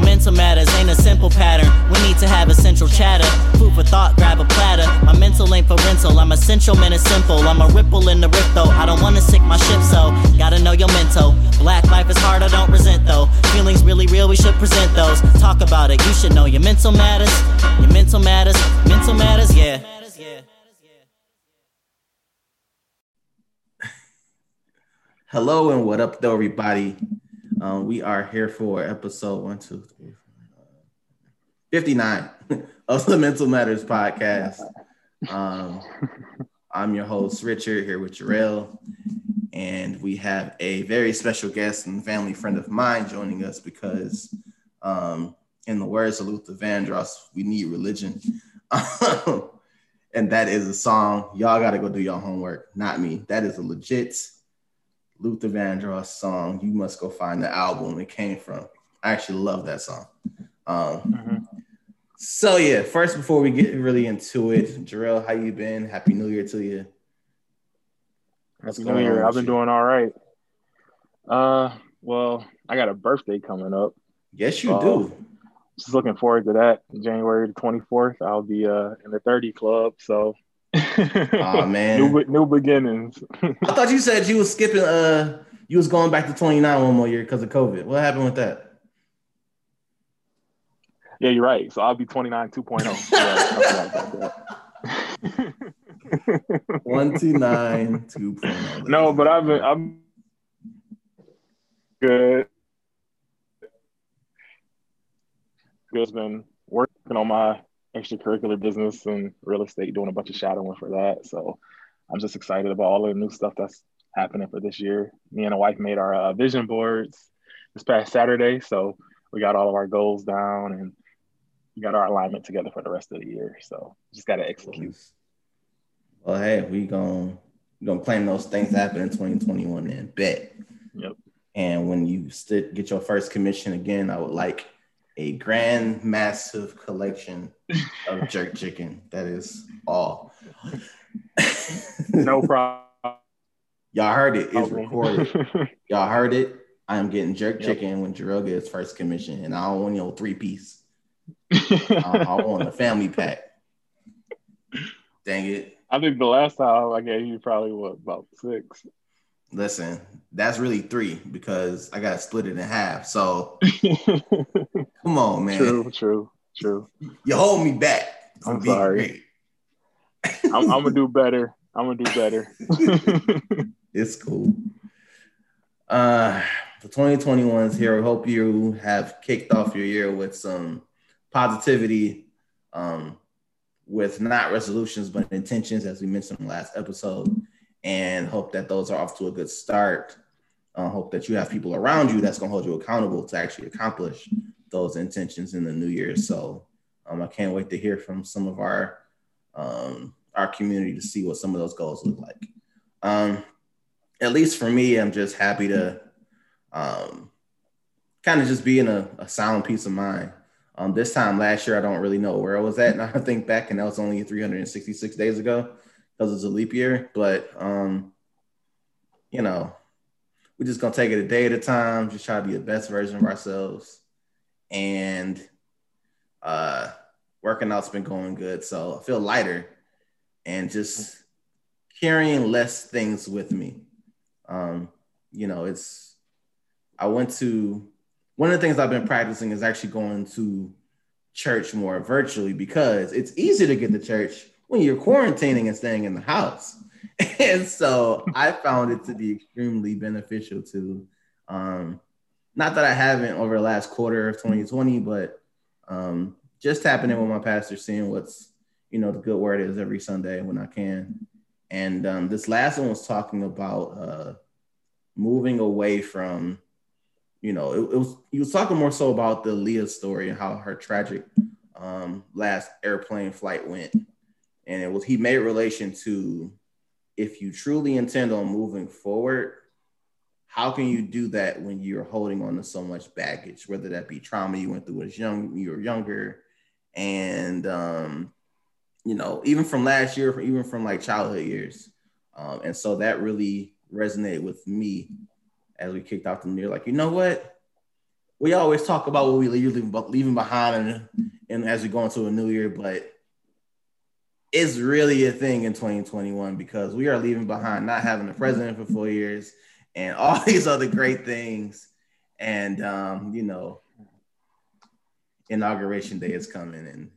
Your mental matters ain't a simple pattern. We need to have a central chatter. Food for thought, grab a platter. My mental ain't for rental. I'm essential, man, it's simple. I'm a ripple in the rift, though. I don't wanna sink my ship, so gotta know your mental. Black life is hard, I don't resent, though. Feelings really real, we should present those. Talk about it, you should know your mental matters. Your mental matters, mental matters, yeah. Hello and what up, though, everybody? Um, we are here for episode one, two, three, four, 59 of the Mental Matters podcast. Um, I'm your host, Richard, here with Jarrell, and we have a very special guest and family friend of mine joining us because, um, in the words of Luther Vandross, we need religion. and that is a song. Y'all got to go do your homework, not me. That is a legit Luther Vandross song. You must go find the album it came from. I actually love that song. Um, mm-hmm. So yeah, first before we get really into it, Jarrell, how you been? Happy New Year to you. What's Happy New Year. I've been you? doing all right. Uh, well, I got a birthday coming up. Yes, you uh, do. Just looking forward to that. January the twenty fourth, I'll be uh in the thirty club. So oh man, new, new beginnings. I thought you said you was skipping. Uh, you was going back to twenty nine one more year because of COVID. What happened with that? Yeah, you're right. So I'll be 29 2.0. yeah, 129 2.0. No, but I've been I'm good. Just been working on my extracurricular business and real estate, doing a bunch of shadowing for that. So I'm just excited about all the new stuff that's happening for this year. Me and a wife made our uh, vision boards this past Saturday, so we got all of our goals down and we got our alignment together for the rest of the year. So just got to execute. Well, hey, we going we gonna claim those things happen in 2021 and bet. Yep. And when you st- get your first commission again, I would like a grand, massive collection of jerk chicken. That is all. no problem. Y'all heard it. It's recorded. Y'all heard it. I am getting jerk yep. chicken when Jarrell gets first commission, and I don't want your three piece. I, I want a family pack. Dang it. I think the last time I gave you probably what about six. Listen, that's really three because I got to split it in half. So come on, man. True, true, true. You hold me back. I'm sorry. I'm, I'm, gonna do better. I'm gonna do better. it's cool. Uh, the 2021 is here. We hope you have kicked off your year with some positivity, um, with not resolutions but intentions, as we mentioned in the last episode and hope that those are off to a good start. Uh, hope that you have people around you that's going to hold you accountable to actually accomplish those intentions in the new year. So um, I can't wait to hear from some of our um, our community to see what some of those goals look like. Um, at least for me, I'm just happy to um, kind of just be in a, a sound peace of mind. Um, this time last year, I don't really know where I was at. And I think back, and that was only 366 days ago because it's a leap year. But um, you know, we're just gonna take it a day at a time, just try to be the best version of ourselves. And uh working out's been going good. So I feel lighter and just carrying less things with me. Um, you know, it's I went to one of the things I've been practicing is actually going to church more virtually because it's easy to get to church when you're quarantining and staying in the house. And so I found it to be extremely beneficial to, um, not that I haven't over the last quarter of 2020, but um, just tapping in with my pastor, seeing what's, you know, the good word is every Sunday when I can. And um, this last one was talking about uh, moving away from, you know, it, it, was he was talking more so about the Aaliyah story and how her tragic um, last airplane flight went and it was he made relation to if you truly intend on moving forward how can you do that when you're holding on to so much baggage whether that be trauma you went through as young you were younger and um, you know, even from last year, even from like childhood years. Um, and so that really resonated with me as we kicked off the new year. Like, you know what? We always talk about what we leave, leaving behind and, and as we go into a new year, but it's really a thing in 2021 because we are leaving behind not having a president for four years and all these other great things. And um, you know, inauguration day is coming and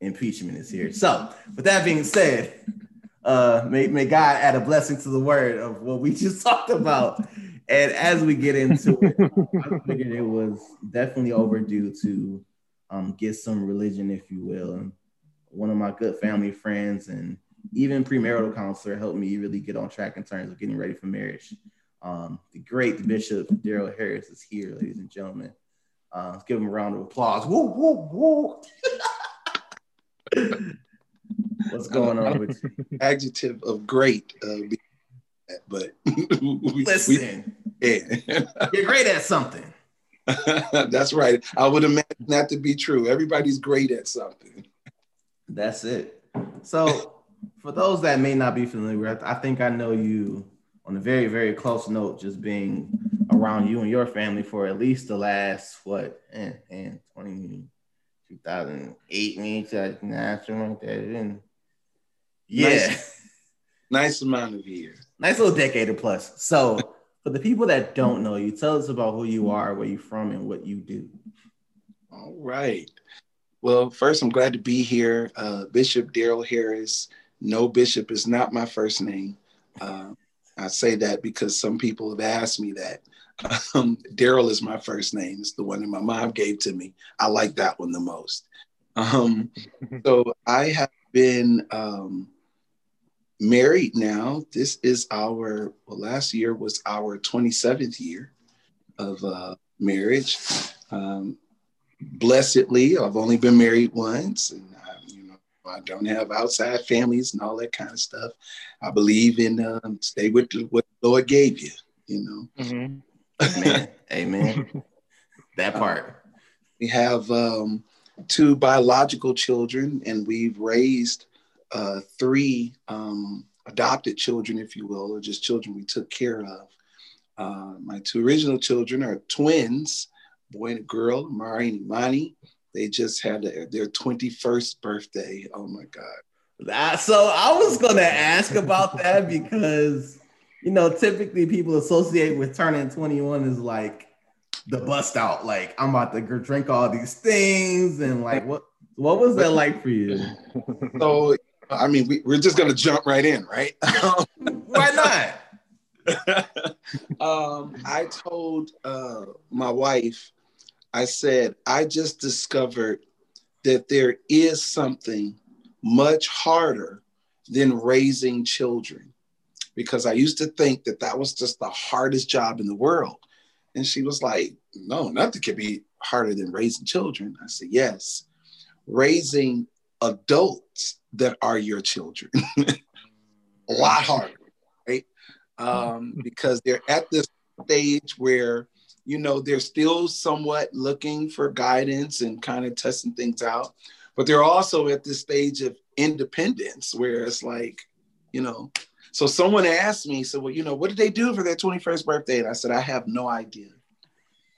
impeachment is here. So, with that being said, uh, may, may God add a blessing to the word of what we just talked about. And as we get into it, I figured it was definitely overdue to um, get some religion, if you will. And one of my good family friends and even premarital counselor helped me really get on track in terms of getting ready for marriage. Um, the great Bishop Daryl Harris is here, ladies and gentlemen. Uh, let's give him a round of applause. Woo, woo, woo. What's going on with you? Adjective of great, uh, but we, listen, we, yeah. you're great at something. That's right. I would imagine that to be true. Everybody's great at something. That's it. So, for those that may not be familiar, I think I know you on a very, very close note, just being around you and your family for at least the last what and, and 20, 2008, maybe something like that. And yeah, nice, nice amount of years, nice little decade or plus. So, for the people that don't know you, tell us about who you are, where you're from, and what you do. All right. Well, first, I'm glad to be here. Uh, Bishop Daryl Harris. No, Bishop is not my first name. Uh, I say that because some people have asked me that. Um, Daryl is my first name. It's the one that my mom gave to me. I like that one the most. Um, so I have been um, married now. This is our, well, last year was our 27th year of uh, marriage. Um, blessedly, I've only been married once, and I, you know, I don't have outside families and all that kind of stuff. I believe in um, stay with what the Lord gave you. You know. Mm-hmm. Amen. Amen. That part. We have um, two biological children, and we've raised uh, three um, adopted children, if you will, or just children we took care of. Uh, my two original children are twins, boy and girl, Mari and Imani. They just had their, their 21st birthday. Oh my God. That, so I was going to ask about that because, you know, typically people associate with turning 21 is like the bust out. Like, I'm about to drink all these things. And like, what, what was that like for you? So, I mean, we, we're just going to jump right in, right? Why not? um, I told uh, my wife I said, I just discovered that there is something much harder than raising children because I used to think that that was just the hardest job in the world. And she was like, No, nothing could be harder than raising children. I said, Yes, raising adults that are your children. a lot harder, right? Um, because they're at this stage where you know, they're still somewhat looking for guidance and kind of testing things out, but they're also at this stage of independence where it's like, you know, so someone asked me, so well, you know, what did they do for their 21st birthday? And I said, I have no idea.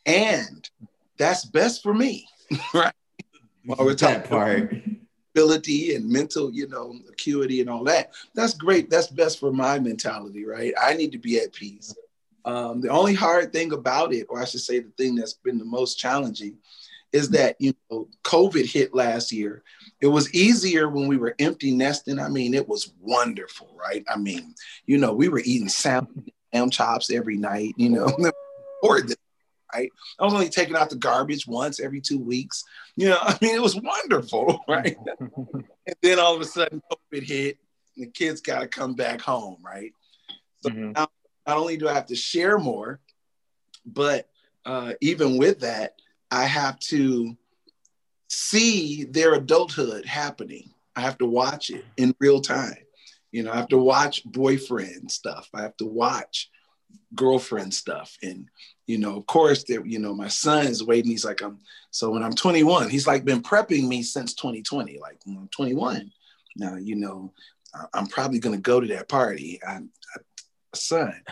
And that's best for me, right? While we're talking part. ability and mental, you know, acuity and all that. That's great. That's best for my mentality, right? I need to be at peace. Um, the only hard thing about it, or I should say the thing that's been the most challenging, is that you know COVID hit last year. It was easier when we were empty nesting. I mean, it was wonderful, right? I mean, you know, we were eating salmon, ham chops every night. You know, or right? I was only taking out the garbage once every two weeks. You know, I mean, it was wonderful, right? and then all of a sudden, COVID hit, and the kids got to come back home, right? So mm-hmm. now not only do I have to share more, but uh, even with that, I have to see their adulthood happening. I have to watch it in real time. You know, I have to watch boyfriend stuff. I have to watch girlfriend stuff. And, you know, of course, there, you know, my son is waiting. He's like, I'm so when I'm 21, he's like been prepping me since 2020. Like when I'm 21, Now, you know, I'm probably going to go to that party. I, I, son,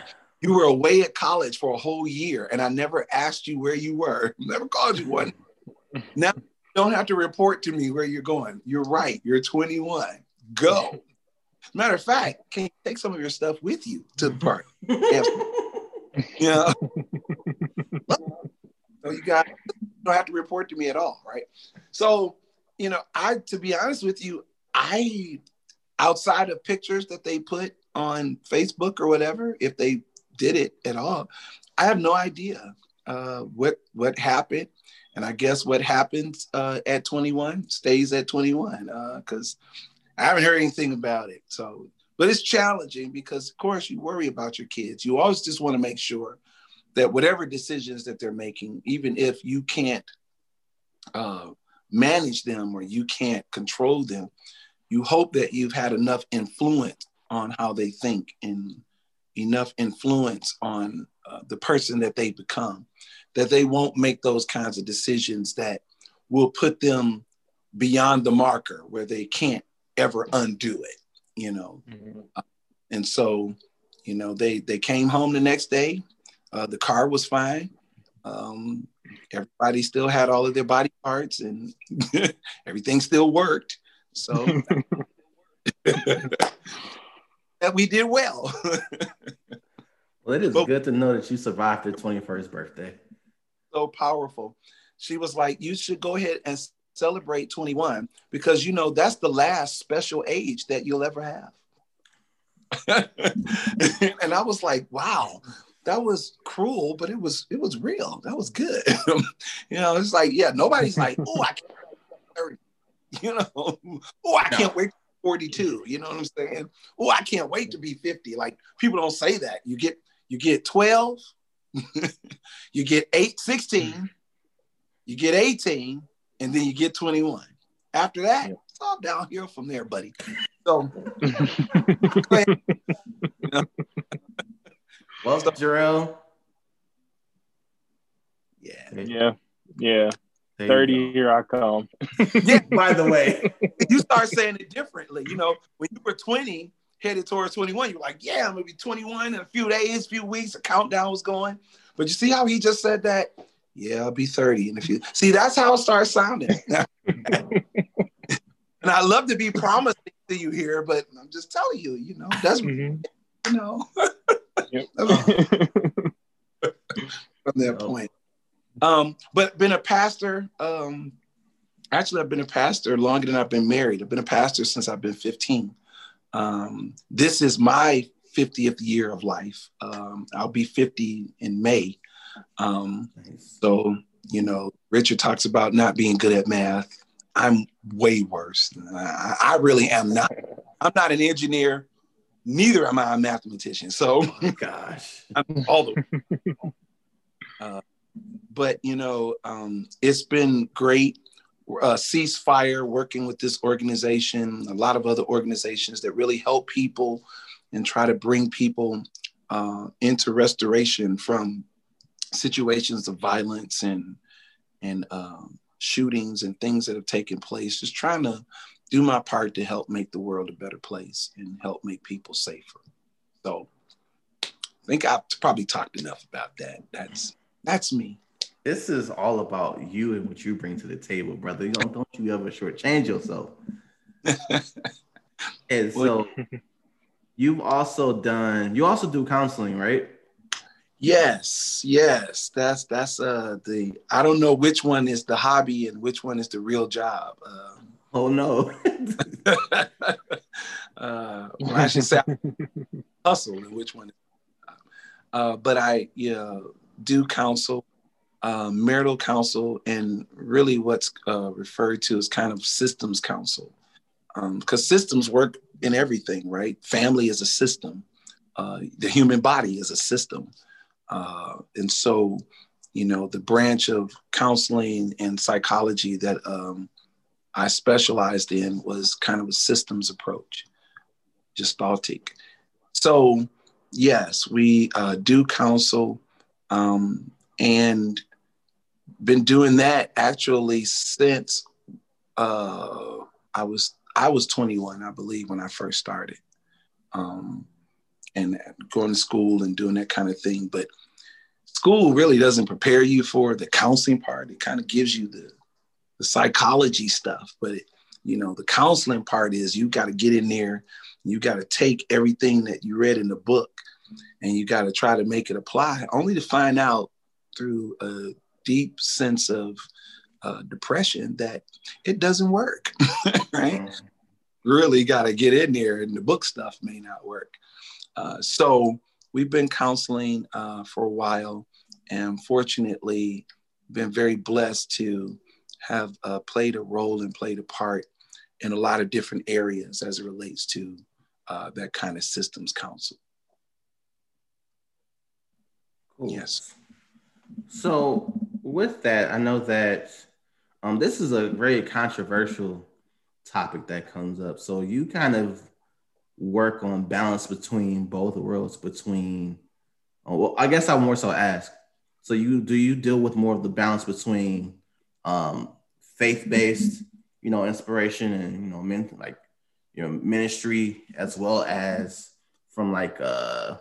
you were away at college for a whole year, and I never asked you where you were. Never called you one. now you don't have to report to me where you're going. You're right. You're 21. Go. Matter of fact, can you take some of your stuff with you to the party? yeah. so you got don't have to report to me at all, right? So, you know, I to be honest with you, I outside of pictures that they put on Facebook or whatever, if they did it at all, I have no idea uh, what what happened. And I guess what happens uh, at 21 stays at 21 because uh, I haven't heard anything about it. So, but it's challenging because, of course, you worry about your kids. You always just want to make sure that whatever decisions that they're making, even if you can't uh, manage them or you can't control them, you hope that you've had enough influence on how they think and enough influence on uh, the person that they become that they won't make those kinds of decisions that will put them beyond the marker where they can't ever undo it you know? Mm-hmm. uh, and so you know they they came home the next day. Uh, the car was fine. Um, everybody still had all of their body parts and everything still worked. So that we did well. well, it is but, good to know that you survived your 21st birthday. So powerful. She was like, you should go ahead and celebrate 21 because you know that's the last special age that you'll ever have. and I was like, wow, that was cruel, but it was it was real. That was good. you know, it's like, yeah, nobody's like, oh, I can't you know, oh, I can't wait 42. You know what I'm saying? Oh, I can't wait to be 50. Like people don't say that. You get you get 12, you get 8, 16, mm-hmm. you get 18, and then you get 21. After that, yeah. it's all downhill from there, buddy. So well, Jarrell. Yeah. Yeah. Yeah. 30 here I come. yeah, by the way, you start saying it differently. You know, when you were 20, headed towards 21, you're like, yeah, I'm gonna be 21 in a few days, few weeks, a countdown was going. But you see how he just said that? Yeah, I'll be 30 in a few. See, that's how it starts sounding. and I love to be promising to you here, but I'm just telling you, you know, that's mm-hmm. you know. from that point. Um, but been a pastor. Um, actually, I've been a pastor longer than I've been married. I've been a pastor since I've been 15. Um, this is my 50th year of life. Um, I'll be 50 in May. Um, nice. So, you know, Richard talks about not being good at math. I'm way worse. I, I really am not. I'm not an engineer. Neither am I a mathematician. So, oh, gosh, I'm all the. Uh, but you know, um, it's been great. Uh, ceasefire working with this organization, a lot of other organizations that really help people and try to bring people uh, into restoration from situations of violence and and um, shootings and things that have taken place. Just trying to do my part to help make the world a better place and help make people safer. So I think I've probably talked enough about that. That's that's me this is all about you and what you bring to the table, brother. You don't, don't you ever shortchange yourself. and so you've also done you also do counseling, right? Yes, yes. That's that's uh the I don't know which one is the hobby and which one is the real job. Uh, oh no. uh, well, I should say hustle and which one. Uh, but I yeah do counsel uh, marital counsel and really what's uh, referred to as kind of systems counsel. Because um, systems work in everything, right? Family is a system, uh, the human body is a system. Uh, and so, you know, the branch of counseling and psychology that um, I specialized in was kind of a systems approach, gestaltic. So, yes, we uh, do counsel. Um, and been doing that actually since uh, I was I was 21, I believe, when I first started, um, and going to school and doing that kind of thing. But school really doesn't prepare you for the counseling part. It kind of gives you the the psychology stuff, but it, you know the counseling part is you got to get in there, you got to take everything that you read in the book, and you got to try to make it apply. Only to find out through a deep sense of uh, depression that it doesn't work, right? Mm-hmm. Really got to get in there, and the book stuff may not work. Uh, so we've been counseling uh, for a while, and fortunately, been very blessed to have uh, played a role and played a part in a lot of different areas as it relates to uh, that kind of systems counsel. Cool. Yes. So with that, I know that um, this is a very controversial topic that comes up. So you kind of work on balance between both worlds. Between, oh, well, I guess I'll more so ask. So you do you deal with more of the balance between um, faith based, you know, inspiration and you know, men like you know, ministry as well as from like uh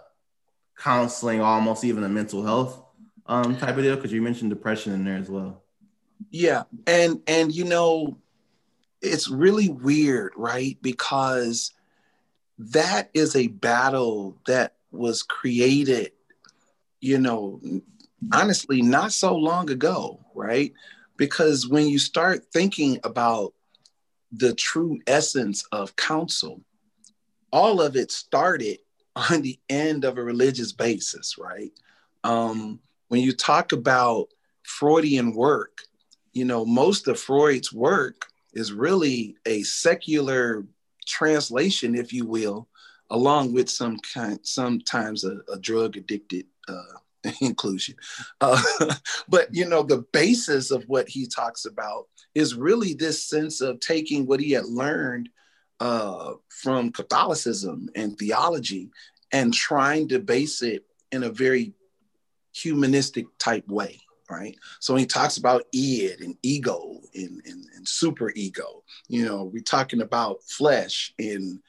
counseling, almost even a mental health um type of deal? Because you mentioned depression in there as well. Yeah, and and you know, it's really weird, right? Because that is a battle that was created, you know, honestly, not so long ago, right? Because when you start thinking about the true essence of counsel, all of it started on the end of a religious basis, right? Um, when you talk about Freudian work, you know, most of Freud's work is really a secular translation, if you will, along with some kind, sometimes a, a drug addicted uh, inclusion. Uh, but you know, the basis of what he talks about is really this sense of taking what he had learned uh, from Catholicism and theology and trying to base it in a very humanistic type way, right? So he talks about id and ego and, and, and super ego, you know, we're talking about flesh and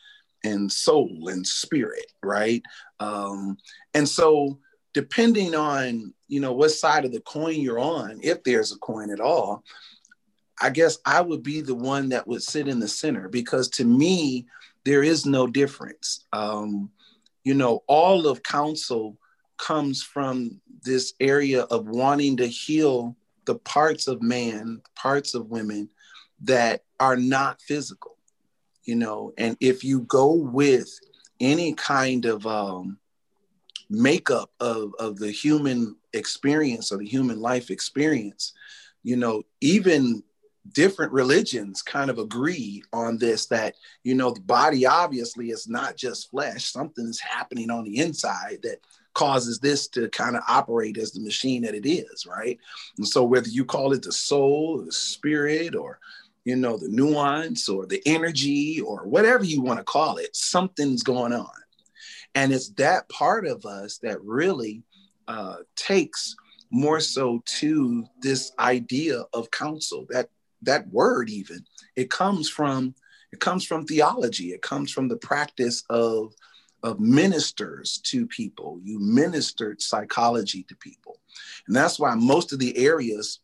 and soul and spirit, right? Um, and so depending on you know what side of the coin you're on, if there's a coin at all, I guess I would be the one that would sit in the center because to me, there is no difference. Um, you know, all of counsel comes from this area of wanting to heal the parts of man, parts of women that are not physical, you know. And if you go with any kind of um, makeup of, of the human experience or the human life experience, you know, even different religions kind of agree on this that you know the body obviously is not just flesh something's happening on the inside that causes this to kind of operate as the machine that it is right? And so whether you call it the soul the spirit or you know the nuance or the energy or whatever you want to call it something's going on. And it's that part of us that really uh, takes more so to this idea of counsel. That that word even it comes from it comes from theology. It comes from the practice of of ministers to people. You ministered psychology to people. And that's why most of the areas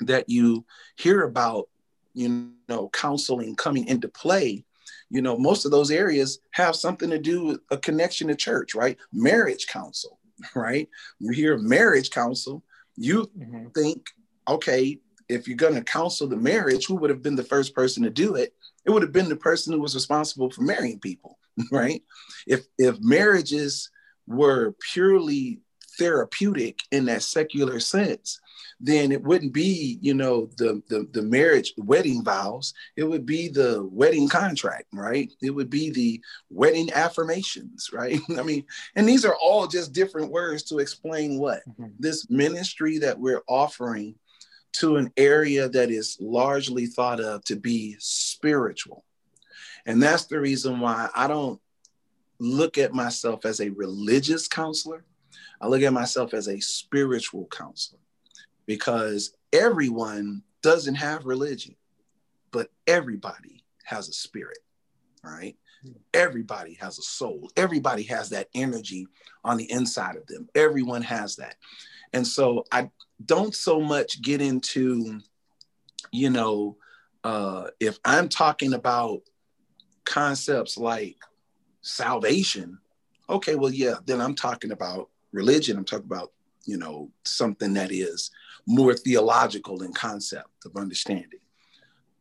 that you hear about you know counseling coming into play you know most of those areas have something to do with a connection to church right? Marriage counsel right? You hear marriage counsel you mm-hmm. think okay if you're going to counsel the marriage, who would have been the first person to do it? It would have been the person who was responsible for marrying people, right? If if marriages were purely therapeutic in that secular sense, then it wouldn't be, you know, the the, the marriage wedding vows. It would be the wedding contract, right? It would be the wedding affirmations, right? I mean, and these are all just different words to explain what mm-hmm. this ministry that we're offering to an area that is largely thought of to be spiritual. And that's the reason why I don't look at myself as a religious counselor. I look at myself as a spiritual counselor because everyone doesn't have religion, but everybody has a spirit, right? Everybody has a soul. Everybody has that energy on the inside of them. Everyone has that. And so I don't so much get into, you know, uh, if I'm talking about concepts like salvation, okay, well, yeah, then I'm talking about religion. I'm talking about, you know, something that is more theological in concept of understanding.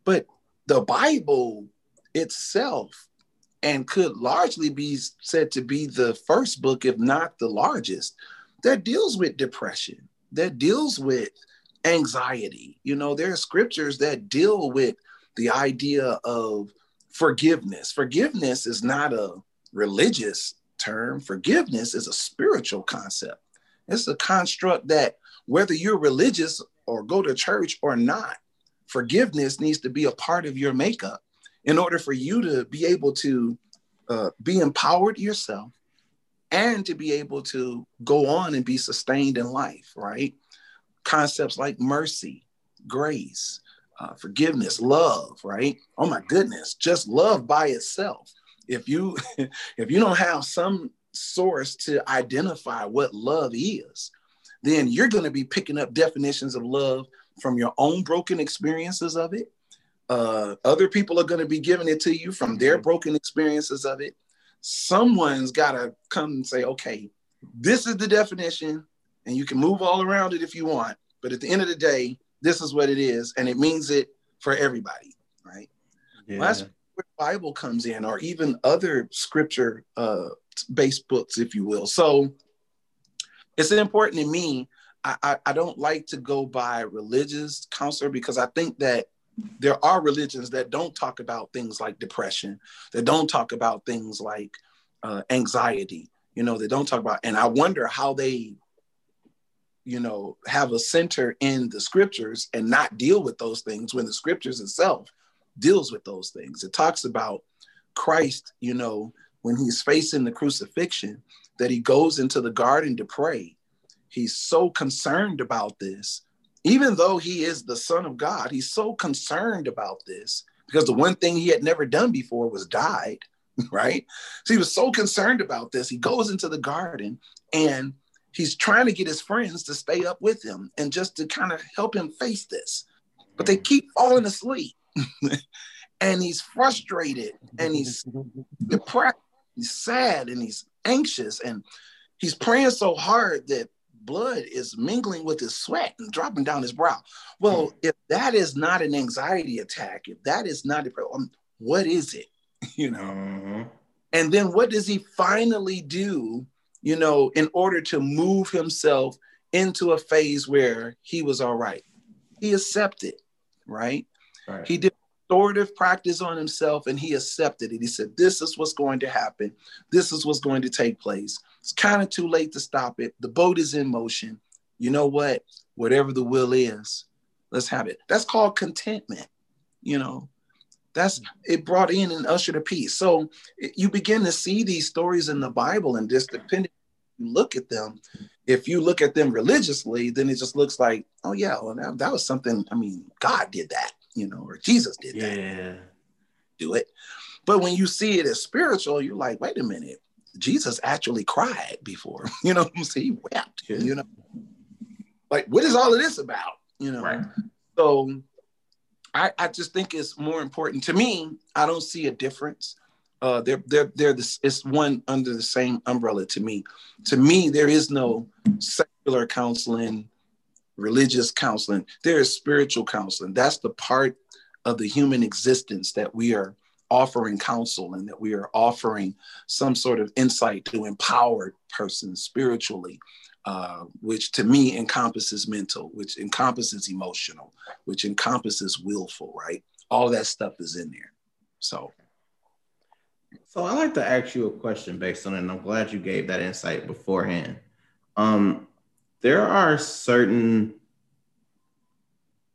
But the Bible itself and could largely be said to be the first book, if not the largest, that deals with depression, that deals with anxiety. You know, there are scriptures that deal with the idea of forgiveness. Forgiveness is not a religious term, forgiveness is a spiritual concept. It's a construct that whether you're religious or go to church or not, forgiveness needs to be a part of your makeup in order for you to be able to uh, be empowered yourself and to be able to go on and be sustained in life, right? Concepts like mercy, grace, uh, forgiveness, love, right? Oh my goodness, just love by itself. If you if you don't have some source to identify what love is, then you're going to be picking up definitions of love from your own broken experiences of it. Uh, other people are going to be giving it to you from their mm-hmm. broken experiences of it. Someone's got to come and say, okay, this is the definition, and you can move all around it if you want. But at the end of the day, this is what it is, and it means it for everybody, right? Yeah. Well, that's where the Bible comes in, or even other scripture uh, based books, if you will. So it's important to me I, I, don't like to go by religious counselor because I think that there are religions that don't talk about things like depression, that don't talk about things like uh, anxiety, you know, they don't talk about, and I wonder how they, you know, have a center in the scriptures and not deal with those things when the scriptures itself deals with those things. It talks about Christ, you know, when he's facing the crucifixion, that he goes into the garden to pray He's so concerned about this. Even though he is the son of God, he's so concerned about this because the one thing he had never done before was died, right? So he was so concerned about this. He goes into the garden and he's trying to get his friends to stay up with him and just to kind of help him face this. But they keep falling asleep. and he's frustrated and he's depressed, he's sad and he's anxious and he's praying so hard that blood is mingling with his sweat and dropping down his brow. Well, mm. if that is not an anxiety attack, if that is not a problem, what is it? You know? Mm-hmm. And then what does he finally do, you know, in order to move himself into a phase where he was all right? He accepted, right? right. He did restorative practice on himself and he accepted it. He said, This is what's going to happen. This is what's going to take place. It's kind of too late to stop it. The boat is in motion. You know what? Whatever the will is, let's have it. That's called contentment. You know, that's it brought in and ushered a peace. So you begin to see these stories in the Bible, and just depending you look at them, if you look at them religiously, then it just looks like, oh yeah, well that, that was something. I mean, God did that, you know, or Jesus did that. Yeah. Do it. But when you see it as spiritual, you're like, wait a minute, Jesus actually cried before. You know, so he wept. Yeah. You know, like what is all of this about? You know, right. so I, I just think it's more important to me. I don't see a difference. Uh, they're they're they're this. It's one under the same umbrella to me. To me, there is no secular counseling, religious counseling. There is spiritual counseling. That's the part of the human existence that we are offering counsel and that we are offering some sort of insight to empower persons spiritually, uh, which to me encompasses mental, which encompasses emotional, which encompasses willful, right? All that stuff is in there. So. So I like to ask you a question based on it, and I'm glad you gave that insight beforehand. Um, there are certain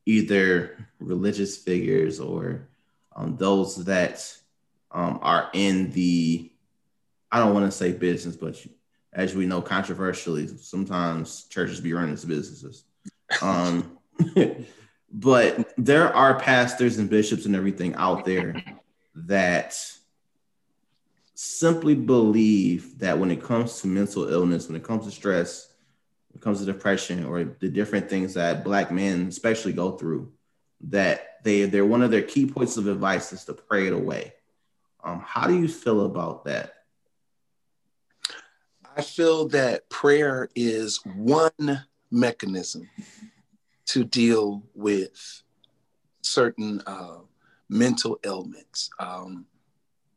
either religious figures or um, those that um, are in the, I don't want to say business, but as we know, controversially, sometimes churches be running as businesses. Um, but there are pastors and bishops and everything out there that simply believe that when it comes to mental illness, when it comes to stress, when it comes to depression, or the different things that Black men especially go through, that they they're one of their key points of advice is to pray it away. Um, how do you feel about that? I feel that prayer is one mechanism to deal with certain uh, mental ailments um,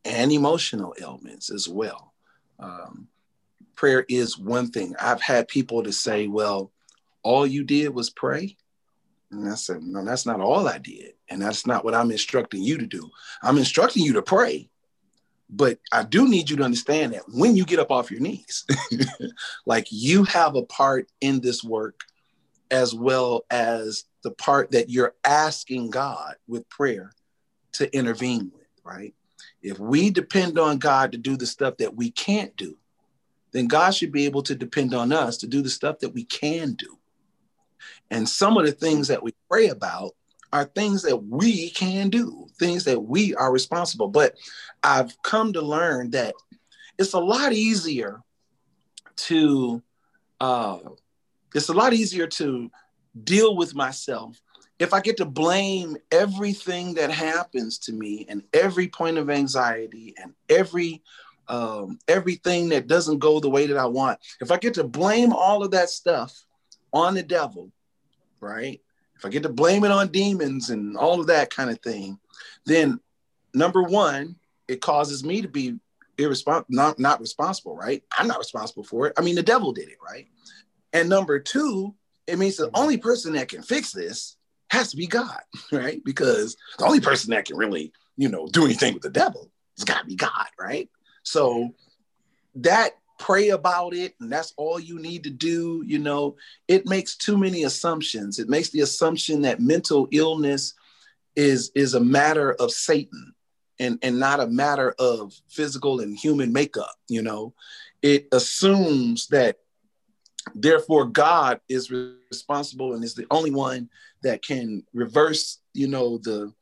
and emotional ailments as well. Um, prayer is one thing. I've had people to say, well, all you did was pray. And I said, no, that's not all I did. And that's not what I'm instructing you to do. I'm instructing you to pray. But I do need you to understand that when you get up off your knees, like you have a part in this work as well as the part that you're asking God with prayer to intervene with, right? If we depend on God to do the stuff that we can't do, then God should be able to depend on us to do the stuff that we can do. And some of the things that we pray about are things that we can do, things that we are responsible. But I've come to learn that it's a lot easier to uh, it's a lot easier to deal with myself if I get to blame everything that happens to me and every point of anxiety and every um, everything that doesn't go the way that I want, if I get to blame all of that stuff on the devil, right? If I get to blame it on demons and all of that kind of thing, then number one, it causes me to be irresponsible, not, not responsible, right? I'm not responsible for it. I mean, the devil did it, right? And number two, it means the mm-hmm. only person that can fix this has to be God, right? Because the only person that can really, you know, do anything with the devil has got to be God, right? So that pray about it and that's all you need to do, you know, it makes too many assumptions. It makes the assumption that mental illness is is a matter of Satan and and not a matter of physical and human makeup, you know. It assumes that therefore god is responsible and is the only one that can reverse you know the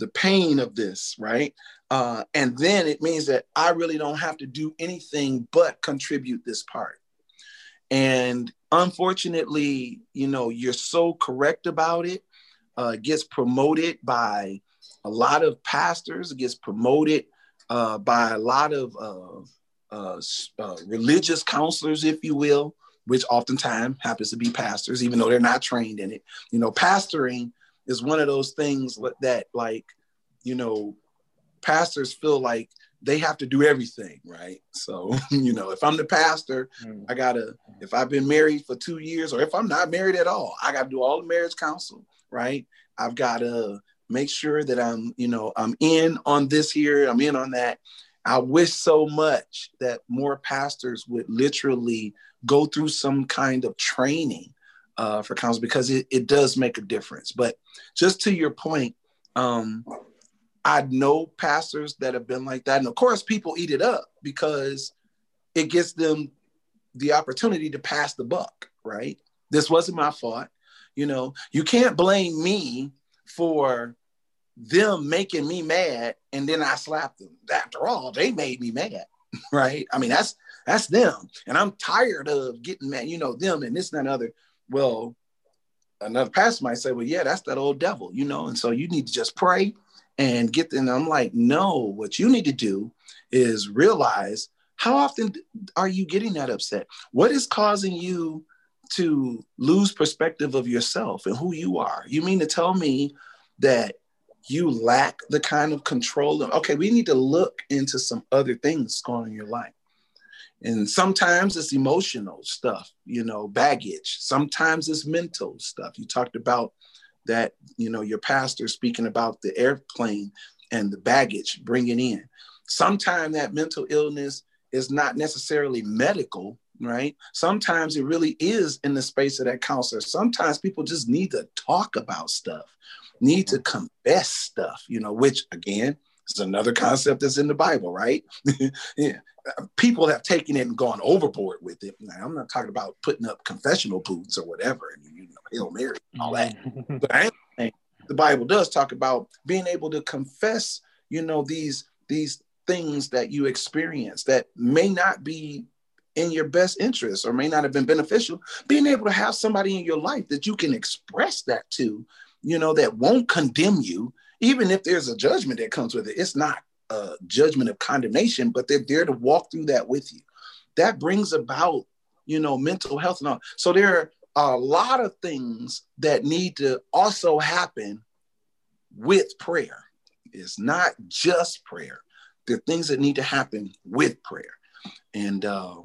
the pain of this right? Uh, and then it means that i really don't have to do anything but contribute this part. And unfortunately you know you're so correct about it. Uh, gets promoted by a lot of pastors gets promoted uh, by a lot of uh, uh, uh, religious counselors if you will which oftentimes happens to be pastors, even though they're not trained in it. You know, pastoring is one of those things that, like, you know, pastors feel like they have to do everything, right? So, you know, if I'm the pastor, mm. I gotta, if I've been married for two years, or if I'm not married at all, I gotta do all the marriage counsel, right? I've gotta make sure that I'm, you know, I'm in on this here, I'm in on that. I wish so much that more pastors would literally go through some kind of training uh, for counsel because it, it does make a difference. But just to your point, um, I know pastors that have been like that. And of course, people eat it up because it gives them the opportunity to pass the buck, right? This wasn't my fault. You know, you can't blame me for them making me mad and then I slapped them. After all, they made me mad, right? I mean, that's that's them. And I'm tired of getting mad, you know, them and this and that other. Well, another pastor might say, well, yeah, that's that old devil, you know, and so you need to just pray and get them. I'm like, no, what you need to do is realize how often are you getting that upset? What is causing you to lose perspective of yourself and who you are? You mean to tell me that you lack the kind of control? Okay, we need to look into some other things going on in your life. And sometimes it's emotional stuff, you know, baggage. Sometimes it's mental stuff. You talked about that, you know, your pastor speaking about the airplane and the baggage bringing in. Sometimes that mental illness is not necessarily medical, right? Sometimes it really is in the space of that counselor. Sometimes people just need to talk about stuff, need to mm-hmm. confess stuff, you know, which again, is another concept that's in the Bible, right? yeah people have taken it and gone overboard with it. Now, I'm not talking about putting up confessional booths or whatever, and you know, Hail Mary and all that. Mm-hmm. but I think the Bible does talk about being able to confess you know, these these things that you experience that may not be in your best interest or may not have been beneficial, being able to have somebody in your life that you can express that to, you know, that won't condemn you, even if there's a judgment that comes with it. It's not a judgment of condemnation, but they're there to walk through that with you. That brings about, you know, mental health and all. So there are a lot of things that need to also happen with prayer. It's not just prayer. There are things that need to happen with prayer. And, uh,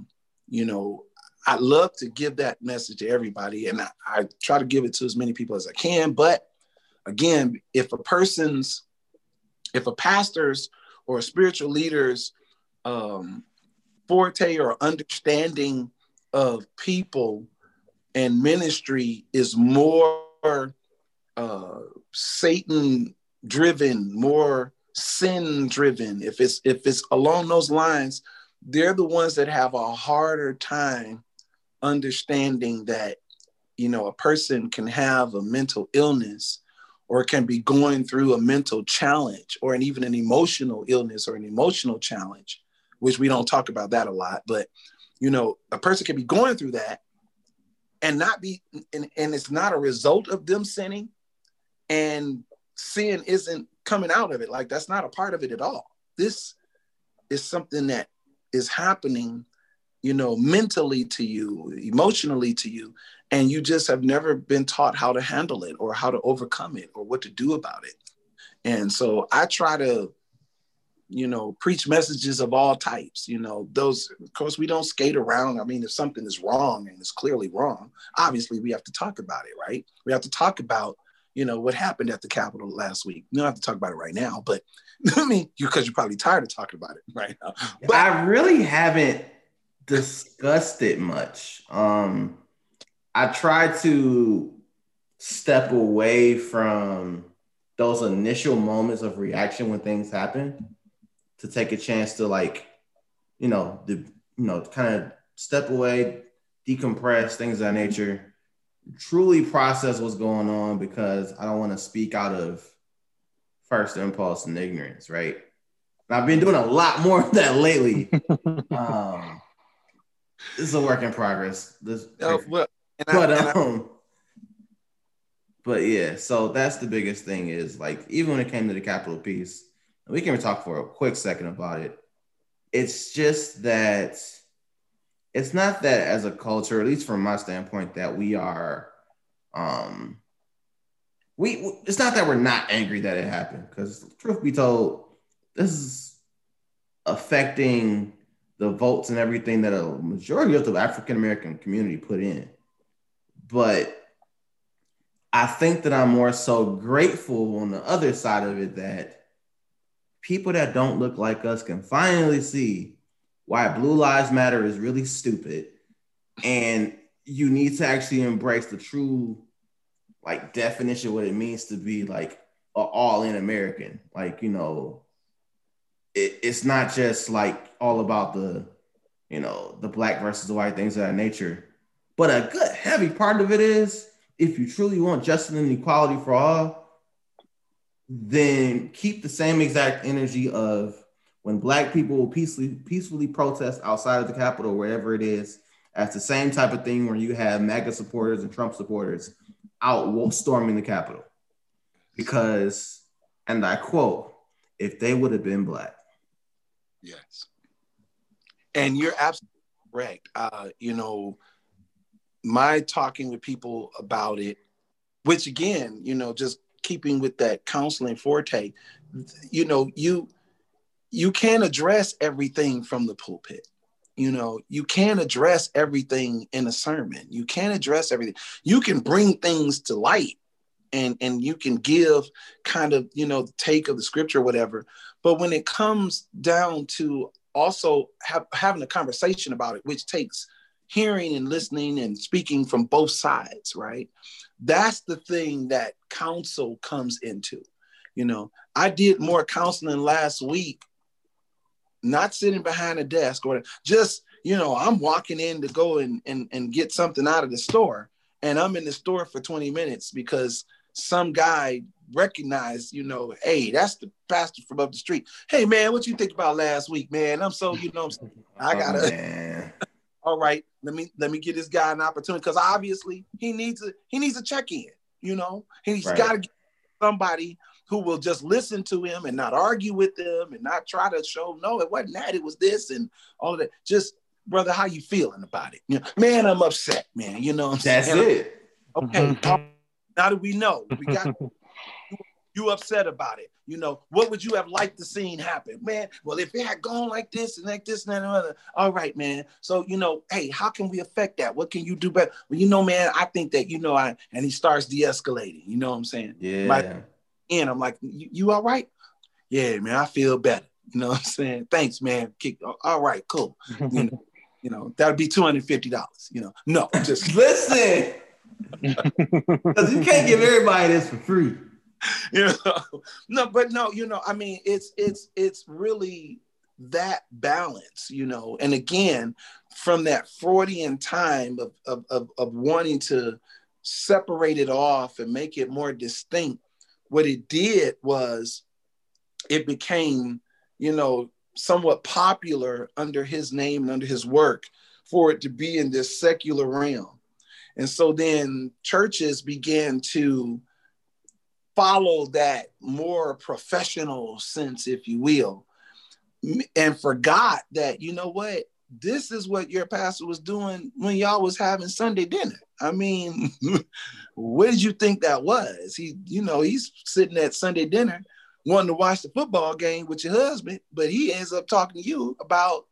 you know, I love to give that message to everybody, and I, I, try to give it to as many people as I can. But again, if a person's, if a pastor's or a spiritual leader's um, forte or understanding of people and ministry is more uh, Satan driven, more sin driven, if it's if it's along those lines, they're the ones that have a harder time understanding that you know a person can have a mental illness or can be going through a mental challenge or an, even an emotional illness or an emotional challenge which we don't talk about that a lot but you know a person can be going through that and not be and, and it's not a result of them sinning and sin isn't coming out of it. Like that's not a part of it at all. This is something that is happening, you know, mentally to you, emotionally to you, and you just have never been taught how to handle it or how to overcome it or what to do about it. And so I try to, you know, preach messages of all types. You know, those, of course, we don't skate around. I mean, if something is wrong and it's clearly wrong, obviously we have to talk about it, right? We have to talk about, you know, what happened at the Capitol last week. We don't have to talk about it right now, but I mean, you because you're probably tired of talking about it right now. But I really haven't discussed it much. Um, I try to step away from those initial moments of reaction when things happen to take a chance to like, you know, the you know, kind of step away, decompress, things of that nature, truly process what's going on because I don't want to speak out of first impulse and ignorance, right? And I've been doing a lot more of that lately. um, this is a work in progress. This, oh, well, but I, um, but yeah, so that's the biggest thing is like even when it came to the Capitol piece, we can talk for a quick second about it. It's just that it's not that as a culture, at least from my standpoint, that we are um we it's not that we're not angry that it happened because truth be told this is affecting the votes and everything that a majority of the african american community put in but i think that i'm more so grateful on the other side of it that people that don't look like us can finally see why blue lives matter is really stupid and you need to actually embrace the true like definition of what it means to be like all in American. Like, you know, it, it's not just like all about the, you know, the black versus the white things of that nature. But a good heavy part of it is if you truly want justice and equality for all, then keep the same exact energy of when black people peacefully peacefully protest outside of the Capitol, wherever it is. That's the same type of thing where you have MAGA supporters and Trump supporters out storming the Capitol because, and I quote, if they would have been black. Yes. And you're absolutely correct. Uh, you know, my talking with people about it, which again, you know, just keeping with that counseling forte, you know, you you can't address everything from the pulpit you know you can't address everything in a sermon you can't address everything you can bring things to light and and you can give kind of you know the take of the scripture whatever but when it comes down to also having a conversation about it which takes hearing and listening and speaking from both sides right that's the thing that counsel comes into you know i did more counseling last week not sitting behind a desk or just, you know, I'm walking in to go and, and, and get something out of the store. And I'm in the store for 20 minutes because some guy recognized, you know, hey, that's the pastor from up the street. Hey man, what you think about last week, man? I'm so, you know, I oh, gotta oh, all right, let me let me give this guy an opportunity because obviously he needs a he needs a check-in, you know, he's right. gotta get somebody who will just listen to him and not argue with him and not try to show no, it wasn't that, it was this and all of that. Just brother, how you feeling about it? You know, man, I'm upset, man. You know, that's saying? it. Okay, mm-hmm. now that we know, we got you upset about it. You know, what would you have liked to seen happen? Man, well, if it had gone like this and like this and that and other, all right, man. So, you know, hey, how can we affect that? What can you do better? Well, you know, man, I think that, you know, I and he starts de-escalating. You know what I'm saying? Yeah. and I'm like, you, all right? Yeah, man, I feel better. You know what I'm saying? Thanks, man. Kick, all right, cool. You know, you know, that would be $250, you know. No, just listen. Because you can't give everybody this for free. you know? No but no you know i mean it's it's it's really that balance you know? And again from that freudian time of, of, of, of wanting to separate it off and make it more distinct what it did was it became you know somewhat popular under his name and under his work for it to be in this secular realm. And so then churches began to follow that more professional sense, if you will, and forgot that, you know what, this is what your pastor was doing when y'all was having Sunday dinner. I mean, what did you think that was? He, you know, he's sitting at Sunday dinner wanting to watch the football game with your husband, but he ends up talking to you about,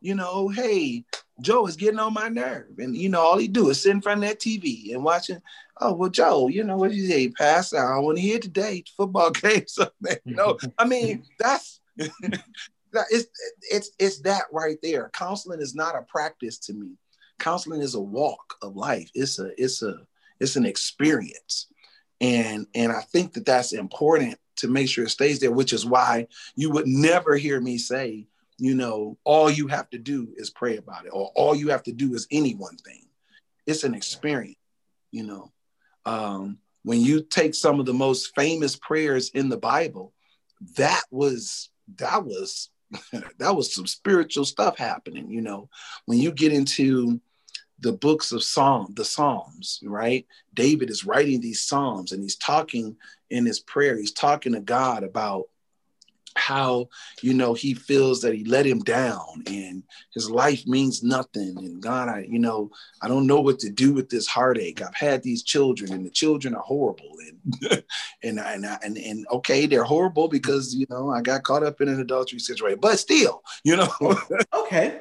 you know, hey, Joe is getting on my nerve. And you know, all he do is sit in front of that TV and watching oh well joe you know what? You say pass out. I want to hear today football game something no i mean that's it's it's it's that right there. Counseling is not a practice to me. Counseling is a walk of life. It's a it's a it's an experience. And and i think that that's important to make sure it stays there which is why you would never hear me say you know all you have to do is pray about it or all you have to do is any one thing. It's an experience you know um, when you take some of the most famous prayers in the Bible, that was that was that was some spiritual stuff happening. You know, when you get into the books of Psalm, the Psalms, right? David is writing these Psalms and he's talking in his prayer. He's talking to God about how you know he feels that he let him down and his life means nothing. And god i you know i don't know what to do with this heartache. I've had these children and the children are horrible. And and and, and, and okay they're horrible because you know i got caught up in an adultery situation but still you know. Okay.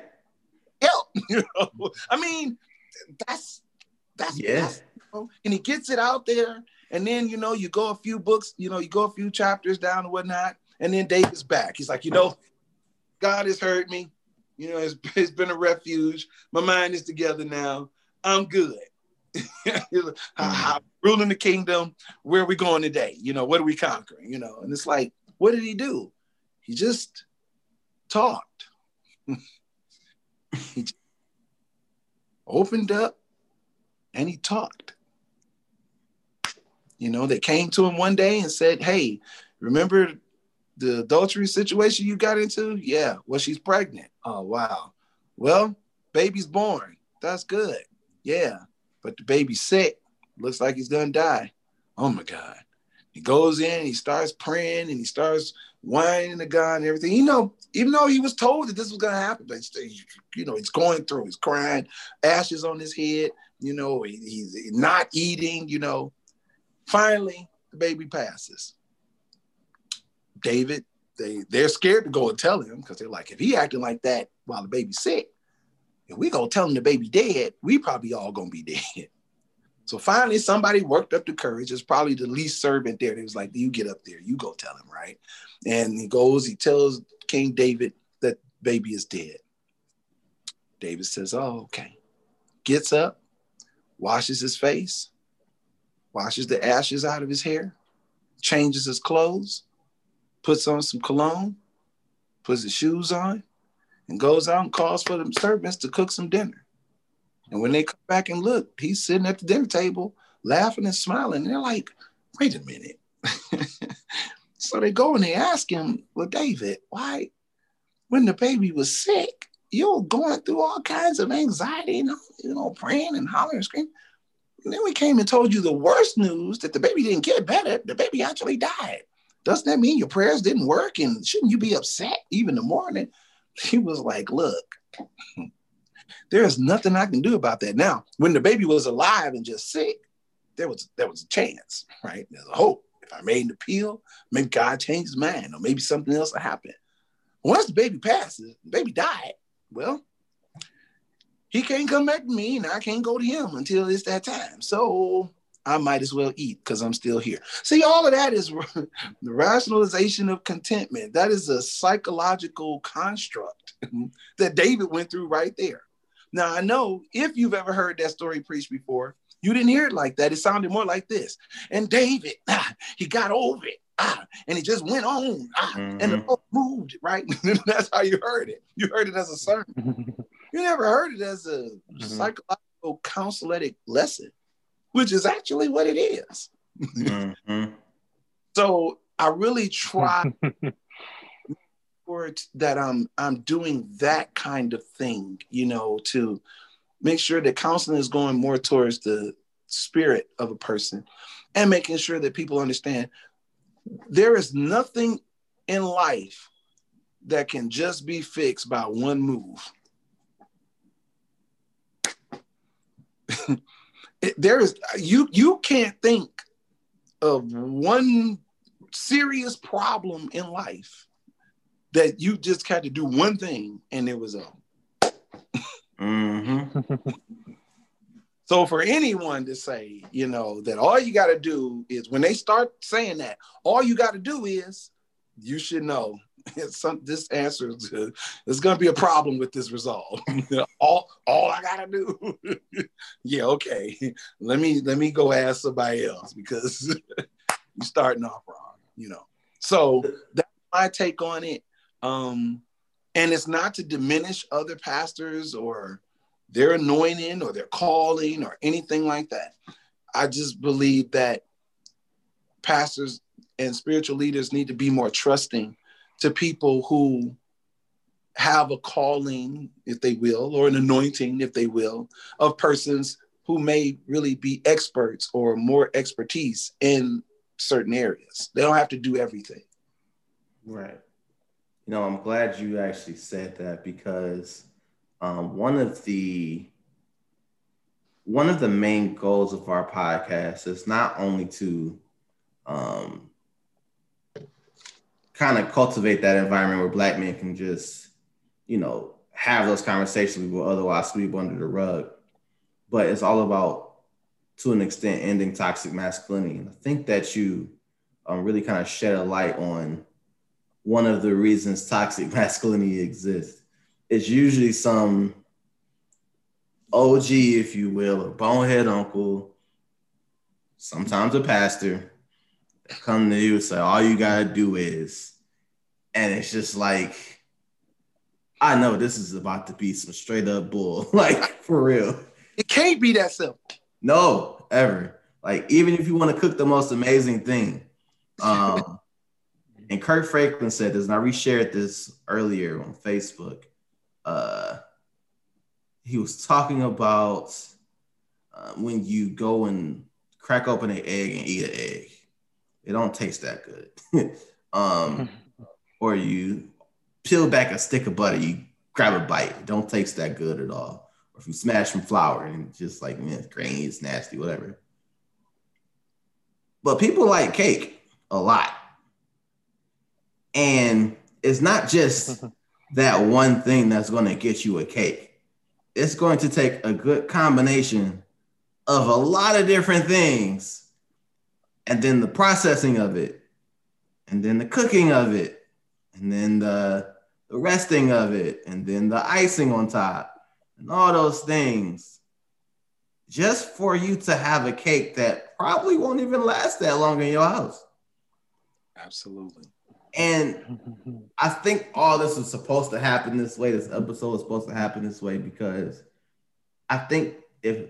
Help you know. I mean that's that's yeah that's, you know, and he gets it out there. And then you know you go a few books you know you go a few chapters down and whatnot and then David's back. He's like, you know, God has heard me. You know, it's, it's been a refuge. My mind is together now. I'm good. mm ruling the kingdom. Where are we going today? You know, what are we conquering? You know, and it's like, what did he do? He just talked. he just opened up and he talked. You know, they came to him one day and said, Hey, remember the adultery situation you got into? Yeah. Well, she's pregnant. Oh, wow. Well, baby's born. That's good. Yeah. But the baby's sick. Looks like he's gonna die. Oh my God. He goes in, he starts praying, and he starts whining to God and everything. You know, even though he was told that this was gonna happen, but you know, he's going through, he's crying, ashes on his head, you know, he's not eating, you know. Finally, the baby passes. David, they they're scared to go and tell him because they're like, if he acting like that while the baby's sick, if we go tell him the baby dead, we probably all gonna be dead. So finally, somebody worked up the courage. It's probably the least servant there. They was like, "You get up there, you go tell him, right?" And he goes, he tells King David that baby is dead. David says, "Oh, okay." Gets up, washes his face, washes the ashes out of his hair, changes his clothes, puts on some cologne, puts his shoes on, and goes out and calls for the servants to cook some dinner. And when they come back and look, he's sitting at the dinner table laughing and smiling. And they're like, wait a minute. so they go and they ask him, well, David, why, when the baby was sick, you were going through all kinds of anxiety, you know, you know, praying and hollering and screaming. And then we came and told you the worst news that the baby didn't get better. The baby actually died. Doesn't that mean your prayers didn't work? And shouldn't you be upset even the morning? He was like, look, there's nothing I can do about that. Now, when the baby was alive and just sick, there was there was a chance, right? There's a hope. If I made an appeal, maybe God changed his mind, or maybe something else will happen. Once the baby passes, the baby died. Well, he can't come back to me, and I can't go to him until it's that time. So I might as well eat because I'm still here. See, all of that is the rationalization of contentment. That is a psychological construct that David went through right there. Now, I know if you've ever heard that story preached before, you didn't hear it like that. It sounded more like this. And David, ah, he got over it. Ah, and he just went on. Ah, mm-hmm. And the boat moved, right? That's how you heard it. You heard it as a sermon. you never heard it as a mm-hmm. psychological counseletic lesson, which is actually what it is. mm-hmm. So I really try that I'm I'm doing that kind of thing, you know, to make sure that counseling is going more towards the spirit of a person and making sure that people understand there is nothing in life that can just be fixed by one move. there is you you can't think of one serious problem in life that you just had to do one thing and it was a mm-hmm. so for anyone to say you know that all you got to do is when they start saying that all you got to do is you should know some, this answer is there's going to be a problem with this resolve. All all i got to do. Yeah okay. Let me let me go ask somebody else because you're starting off wrong you know. So that's my take on it. Um, and it's not to diminish other pastors or their anointing or their calling or anything like that. I just believe that pastors and spiritual leaders need to be more trusting to people who have a calling, if they will, or an anointing, if they will, of persons who may really be experts or more expertise in certain areas. They don't have to do everything. Right. You know, I'm glad you actually said that because um, one of the one of the main goals of our podcast is not only to um, kind of cultivate that environment where black men can just, you know, have those conversations we will otherwise sweep under the rug, but it's all about, to an extent, ending toxic masculinity. And I think that you um, really kind of shed a light on one of the reasons toxic masculinity exists. It's usually some OG, if you will, a bonehead uncle, sometimes a pastor, come to you and say, all you gotta do is, and it's just like, I know this is about to be some straight up bull, like for real. It can't be that simple. No, ever. Like even if you want to cook the most amazing thing, um, and Kirk Franklin said this, and I reshared this earlier on Facebook. Uh, he was talking about uh, when you go and crack open an egg and eat an egg, it don't taste that good. um, or you peel back a stick of butter, you grab a bite, it don't taste that good at all. Or if you smash some flour and just like man, it's grainy, it's nasty, whatever. But people like cake a lot. And it's not just that one thing that's going to get you a cake. It's going to take a good combination of a lot of different things, and then the processing of it, and then the cooking of it, and then the, the resting of it, and then the icing on top, and all those things, just for you to have a cake that probably won't even last that long in your house. Absolutely. And I think all this is supposed to happen this way. This episode is supposed to happen this way because I think if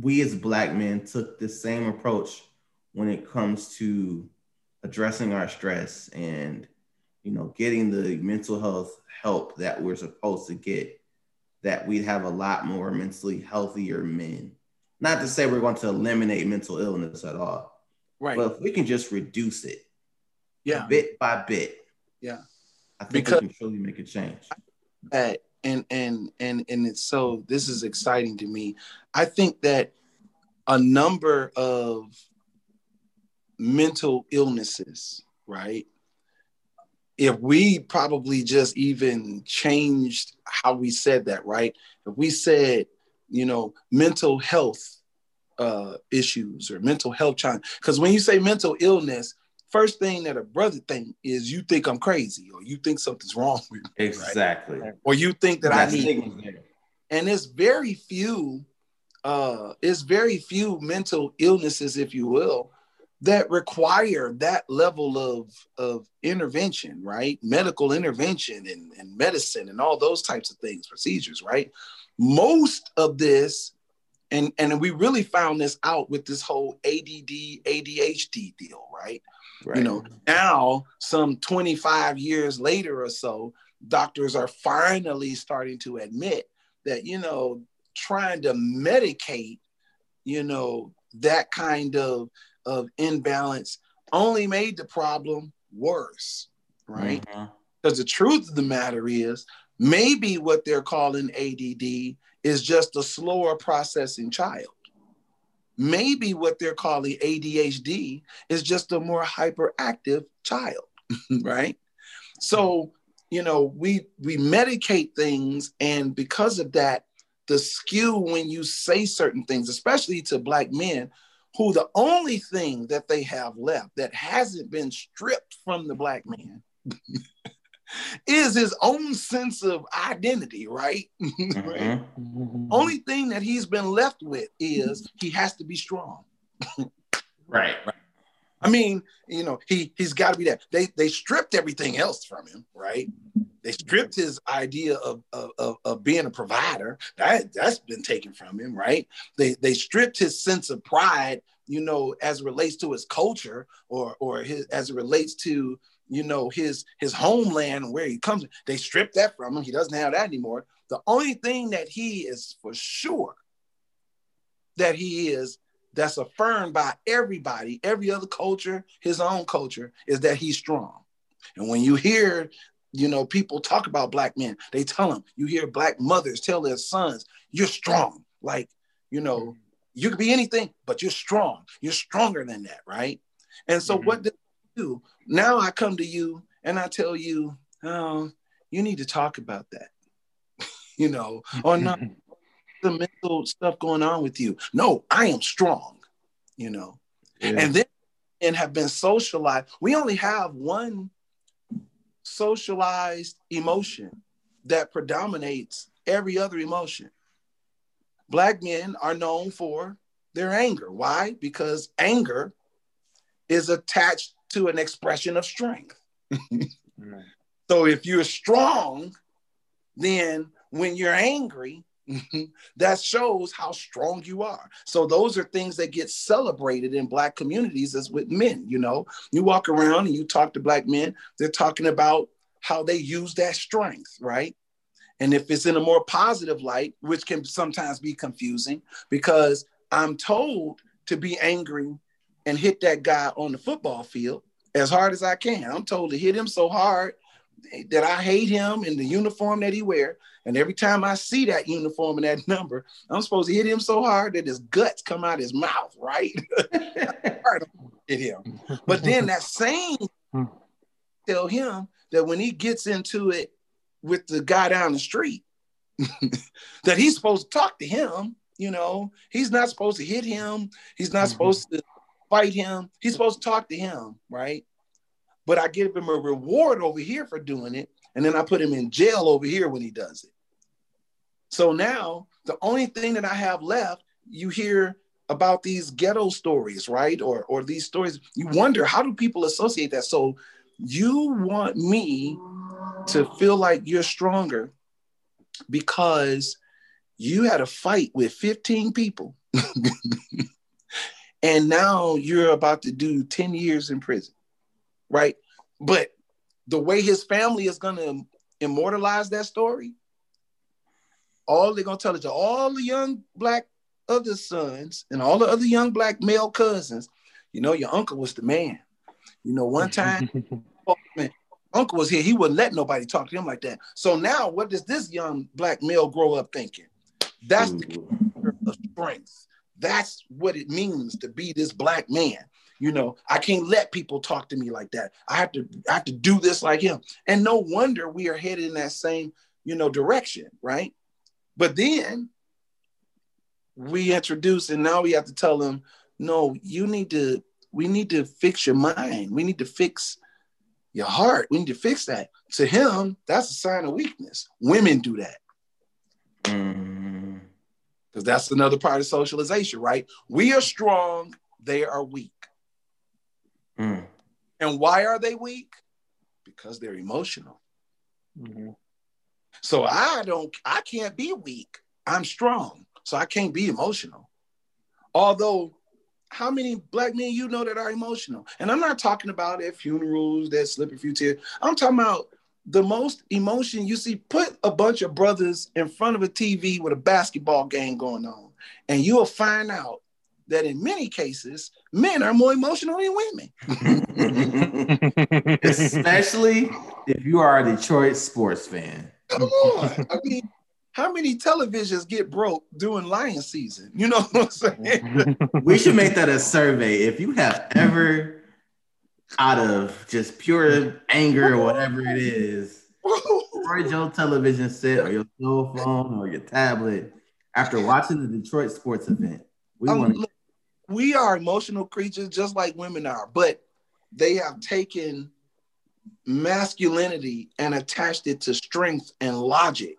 we as black men took the same approach when it comes to addressing our stress and you know getting the mental health help that we're supposed to get that we'd have a lot more mentally healthier men not to say we're going to eliminate mental illness at all Right. but if we can just reduce it yeah. bit by bit Yeah. i think Because- we can truly make a change that and and and and it's so this is exciting to me i think that a number of mental illnesses right? If we probably just even changed how we said that right? If we said you know mental health uh issues or mental health challenge because when you say mental illness first thing that a brother think is you think i'm crazy or you think something's wrong with me exactly. Or you think that I need, and it's very few, uh, it's very few mental illnesses, if you will, that require that level of of intervention, right? Medical intervention and, and medicine and all those types of things, procedures, right? Most of this, and and we really found this out with this whole ADD ADHD deal, right? right You know, now some 25 years later or so, doctors are finally starting to admit that, you know, trying to medicate, you know, that kind of, of imbalance only made the problem worse, right? Mhm. Because the truth of the matter is, maybe what they're calling ADD is just a slower processing child. Maybe what they're calling ADHD is just a more hyperactive child, right? So, you know, we we medicate things, and because of that, the skew when you say certain things, especially to black men, who the only thing that they have left that hasn't been stripped from the black man is his own sense of identity, right? right? Mhm. Only thing that he's been left with is he has to be strong. right I mean, you know, he he's got to be that. They they stripped everything else from him, right? They stripped his idea of, of, of, being a provider. That that's been taken from him, right? They they stripped his sense of pride, you know, as relates to his culture or or his as it relates to you know his his homeland where he comes. They stripped that from him. He doesn't have that anymore. The only thing that he is for sure that he is that's affirmed by everybody, every other culture, his own culture, is that he's strong. And when you hear, you know, people talk about black men, they tell them, you hear black mothers tell their sons, you're strong. Like, you know, you could be anything, but you're strong. You're stronger than that, right? And so Mhm. what do you do? Now I come to you and I tell you, oh, you need to talk about that. you know, or not the mental stuff going on with you. No, I am strong, you know. Yeah. And then and have been socialized. We only have one socialized emotion that predominates every other emotion. Black men are known for their anger. Why? Because anger is attached to an expression of strength. So if you're strong, then when you're angry, Mm-hmm. that shows how strong you are. So those are things that get celebrated in black communities as with men, you know. You walk around and you talk to black men, they're talking about how they use that strength, right? And if it's in a more positive light, which can sometimes be confusing because I'm told to be angry and hit that guy on the football field as hard as I can. I'm told to hit him so hard that I hate him in the uniform that he wear. And every time I see that uniform and that number, I'm supposed to hit him so hard that his guts come out his mouth, right? hit him. But then that same tell him that when he gets into it with the guy down the street, that he's supposed to talk to him. You know, he's not supposed to hit him. He's not Mhm. supposed to fight him. He's supposed to talk to him, right? But I give him a reward over here for doing it, and then I put him in jail over here when he does it. So now the only thing that I have left, you hear about these ghetto stories, right? Or or these stories, you wonder how do people associate that? So you want me to feel like you're stronger because you had a fight with 15 people and now you're about to do 10 years in prison, right? But the way his family is going to immortalize that story, all they're going to tell it to all the young black other sons and all the other young black male cousins, you know, your uncle was the man. You know, one time, oh, man, uncle was here, he wouldn't let nobody talk to him like that. So now, what does this young black male grow up thinking? That's Ooh. the strength. That's what it means to be this black man. You know, I can't let people talk to me like that. I have to, I have to do this like him. And no wonder we are headed in that same, you know, direction, right? But then we introduce, and now we have to tell them, no, you need to, we need to fix your mind. We need to fix your heart. We need to fix that. To him, that's a sign of weakness. Women do that. Mm because that's another part of socialization, right? We are strong, they are weak. Mm. And why are they weak? Because they're emotional. Mm-hmm. So I don't, I can't be weak. I'm strong, so I can't be emotional. Although, how many black men you know that are emotional? And I'm not talking about at funerals that slip a few tears. I'm talking about the most emotion you see put a bunch of brothers in front of a tv with a basketball game going on and you'll find out that in many cases men are more emotional than women. Especially if you are a detroit sports fan. Come on. I mean how many televisions get broke during lion season? You know what i'm saying? We should make that a survey. If you have ever out of just pure anger or whatever it is, destroyed your television set or your cell phone or your tablet after watching the Detroit sports event. We um, want we are emotional creatures just like women are, but they have taken masculinity and attached it to strength and logic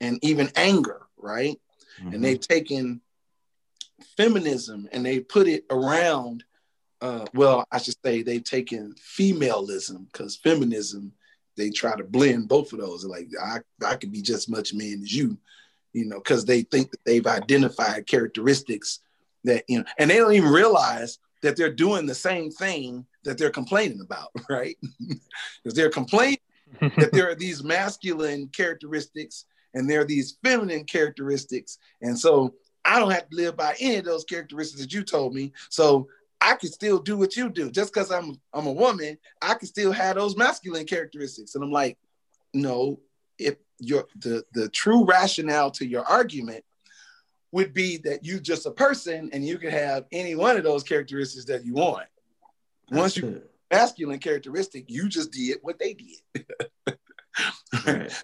and even anger, right? Mm-hmm. And they've taken feminism and they put it around uh, well, I should say they've taken femalism because feminism, they try to blend both of those. Like I, I could be just as much man as you, you know, because they think that they've identified characteristics that you know, and they don't even realize that they're doing the same thing that they're complaining about, right? Because they're complaining that there are these masculine characteristics and there are these feminine characteristics, and so I don't have to live by any of those characteristics that you told me. So I can still do what you do. Just because I'm I'm a woman, I can still have those masculine characteristics. And I'm like, no, if your the the true rationale to your argument would be that you just a person and you can have any one of those characteristics that you want. Once you masculine characteristic, you just did what they did. right.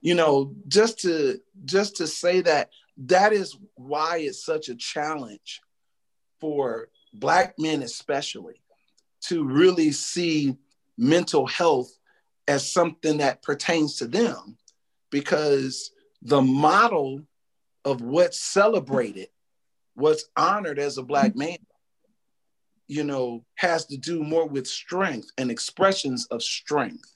You know, just to just to say that that is why it's such a challenge for Black men especially, to really see mental health as something that pertains to them because the model of what's celebrated, what's honored as a Black mm-hmm. man, you know, has to do more with strength and expressions of strength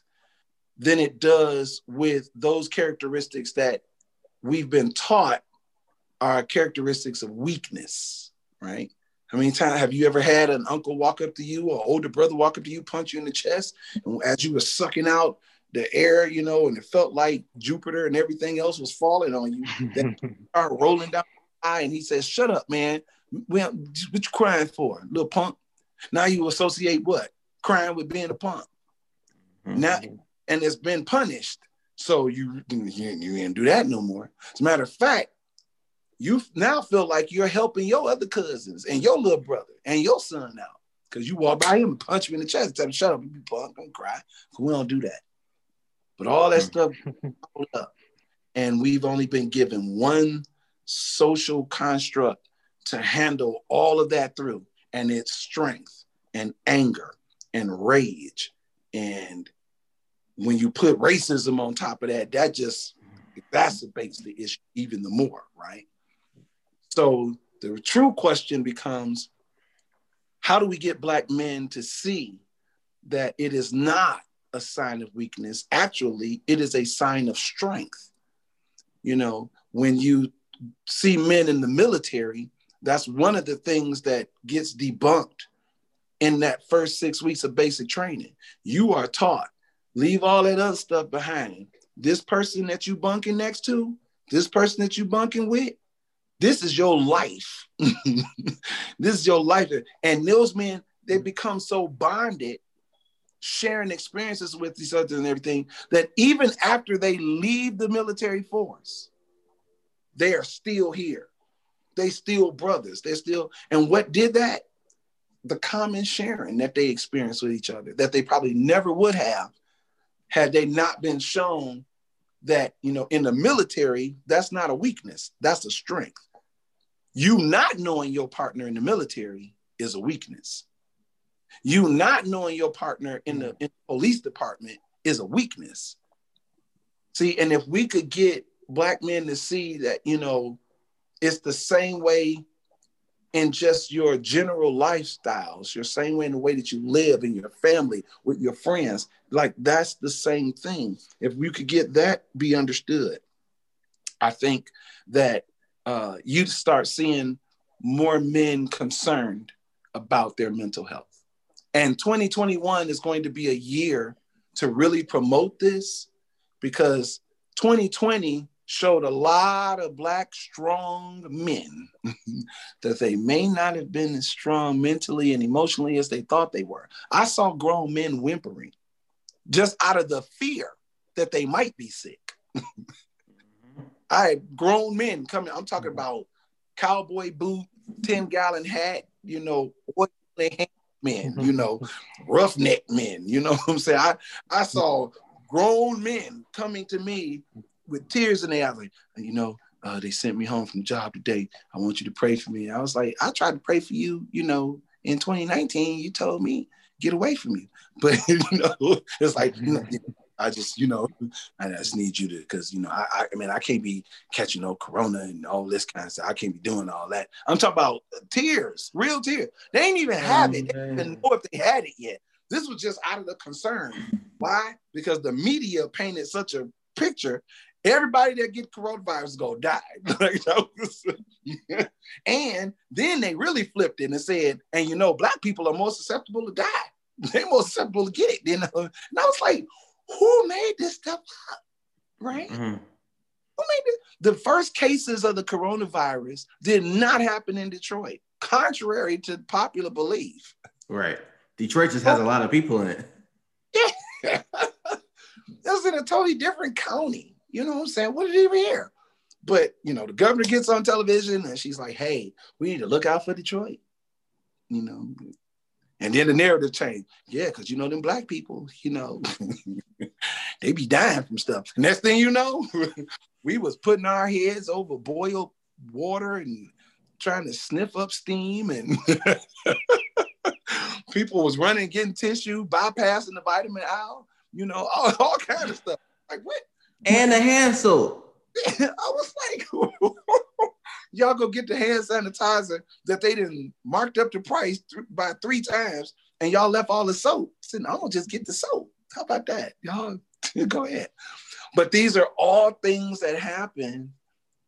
than it does with those characteristics that we've been taught are characteristics of weakness, right? How many times have you ever had an uncle walk up to you or older brother walk up to you, punch you in the chest, and as you were sucking out the air, you know, and it felt like Jupiter and everything else was falling on you, then start rolling down the eye, and he says, "Shut up, man. What you crying for, little punk?" Now you associate what crying with being a punk. Mm-hmm. Now, and it's been punished, so you you, you can't do that no more. As a matter of fact, you now feel like you're helping your other cousins and your little brother and your son out because you walk by him and punch him in the chest, and tell him, "Shut up, you punk, don't cry." We don't do that. But all that mm. stuff up, and we've only been given one social construct to handle all of that through, and it's strength and anger and rage. And when you put racism on top of that, that just exacerbates the issue even the more, right? So the true question becomes how do we get Black men to see that it is not a sign of weakness? Actually, it is a sign of strength. You know, when you see men in the military, that's one of the things that gets debunked in that first six weeks of basic training. You are taught, leave all that other stuff behind. This person that you bunking next to, this person that you bunking with, this is your life. this is your life. And those men, they become so bonded, sharing experiences with each other and everything, that even after they leave the military force, they are still here. They still brothers. They're still, and what did that? The common sharing that they experienced with each other that they probably never would have had they not been shown that, you know, in the military, that's not a weakness, that's a strength. You not knowing your partner in the military is a weakness. You not knowing your partner in the, in the police department is a weakness. See, and if we could get black men to see that, you know, it's the same way in just your general lifestyles, your same way in the way that you live in your family with your friends. Like that's the same thing. If we could get that be understood, I think that uh, you'd start seeing more men concerned about their mental health. And 2021 is going to be a year to really promote this because 2020 showed a lot of black strong men that they may not have been as strong mentally and emotionally as they thought they were. I saw grown men whimpering just out of the fear that they might be sick. I had grown men coming. I'm talking mm-hmm. about cowboy boot, 10 gallon hat, you know, what men, mm-hmm. you know, roughneck men, you know what I'm saying? I, I saw grown men coming to me with tears in their eyes, like, you know, uh, they sent me home from job today. I want you to pray for me. I was like, I tried to pray for you, you know, in 2019, you told me get away from you. But you know, it's like mm-hmm. I just, you know, I just need you to, because you know, I, I, mean, I can't be catching no corona and all this kind of stuff. I can't be doing all that. I'm talking about tears, real tears. They ain't even have it. They didn't even know if they had it yet. This was just out of the concern. Why? Because the media painted such a picture. Everybody that get coronavirus is gonna die. and then they really flipped it and said, and you know, black people are more susceptible to die. They're more susceptible to get it. You know, and I was like, who made this stuff up? Right? Mm-hmm. Who made this? The first cases of the coronavirus did not happen in Detroit, contrary to popular belief. Right. Detroit just has a lot of people in it. Yeah. it was in a totally different county. You know what I'm saying? What did even hear? But you know, the governor gets on television and she's like, hey, we need to look out for Detroit. You know, and then the narrative changed. Yeah, because you know them black people, you know, they be dying from stuff. Next thing you know, we was putting our heads over boiled water and trying to sniff up steam and people was running, getting tissue, bypassing the vitamin aisle, you know, all, all kind of stuff. Like what? And the hand soap. I was like, y'all go get the hand sanitizer that they didn't marked up the price th- by three times, and y'all left all the soap. I said, I'm gonna just get the soap. How about that? Y'all go ahead. But these are all things that happen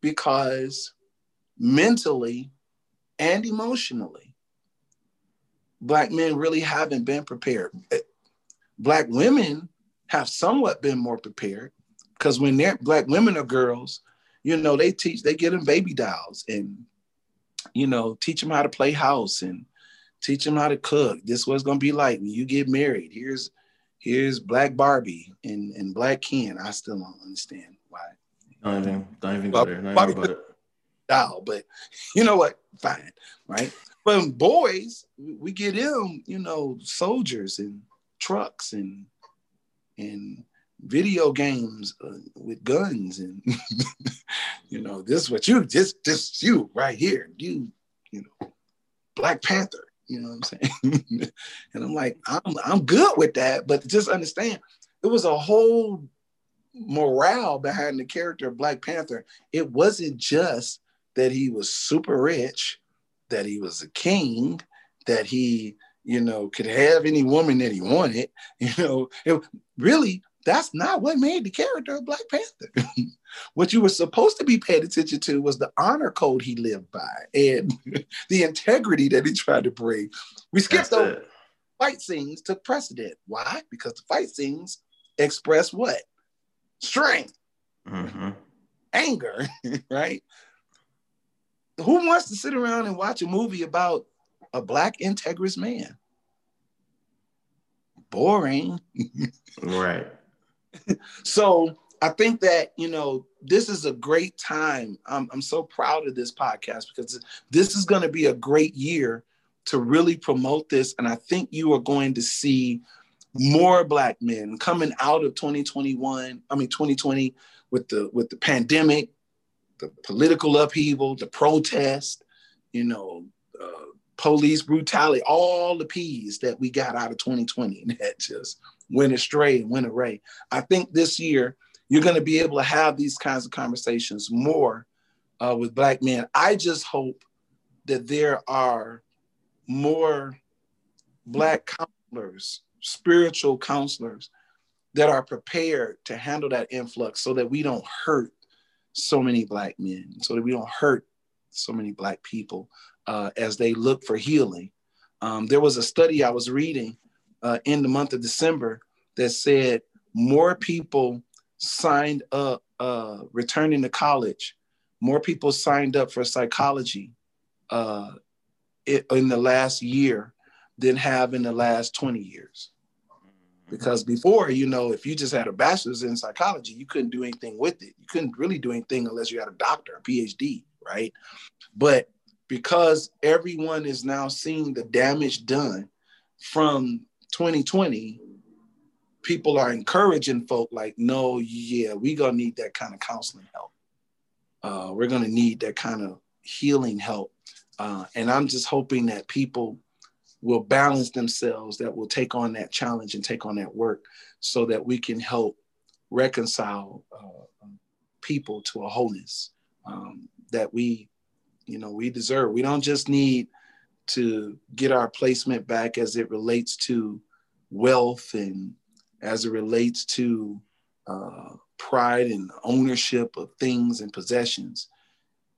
because mentally and emotionally, Black men really haven't been prepared. Eh, black women have somewhat been more prepared because when they're Black women are girls, you know, they teach, they get them baby dolls and, you know, teach them how to play house and teach them how to cook. This is what it's gonna be like when you get married. Here's here's Black Barbie and, and Black Ken. I still don't understand why. Don't even, don't even go there. Don't Barbie, even doll, but you know what? Fine, right? But boys, we get them, you know, soldiers and trucks and and video games uh, with guns and you know this is what you just just you right here you you know black panther you know what i'm saying? And i'm like i'm i'm good with that but just understand it was a whole morale behind the character of black panther. It wasn't just that he was super rich that he was a king that he you know could have any woman that he wanted you know? It, really that's not what made the character of Black Panther. what you were supposed to be paying attention to was the honor code he lived by and the integrity that he tried to bring. We skipped those fight scenes, took precedent. Why? Because the fight scenes express what? Strength, mm-hmm. anger, right? Who wants to sit around and watch a movie about a black integrous man? Boring. right so I think that, you know, this is a great time. I'm, I'm so proud of this podcast because this is going to be a great year to really promote this. And I think you are going to see more black men coming out of 2021, I mean 2020 with the with the pandemic, the political upheaval, the protest, you know, uh, police brutality, all the P's that we got out of 2020 that just went astray and went array. I think this year you're going to be able to have these kinds of conversations more uh, with Black men. I just hope that there are more Black counselors, spiritual counselors that are prepared to handle that influx so that we don't hurt so many Black men, so that we don't hurt so many Black people uh, as they look for healing. Um, there was a study I was reading uh, in the month of December that said more people signed up uh, returning to college, more people signed up for psychology uh, in the last year than have in the last 20 years. Because before, you know, if you just had a bachelor's in psychology, you couldn't do anything with it. You couldn't really do anything unless you had a doctor, a PhD, right? But because everyone is now seeing the damage done from 2020, people are encouraging folk like, no, yeah, we're gonna need that kind of counseling help. Uh, we're gonna need that kind of healing help. Uh, and I'm just hoping that people will balance themselves, that will take on that challenge and take on that work so that we can help reconcile uh, people to a wholeness um, that we, you know, we deserve. We don't just need to get our placement back as it relates to wealth and as it relates to uh, pride and ownership of things and possessions.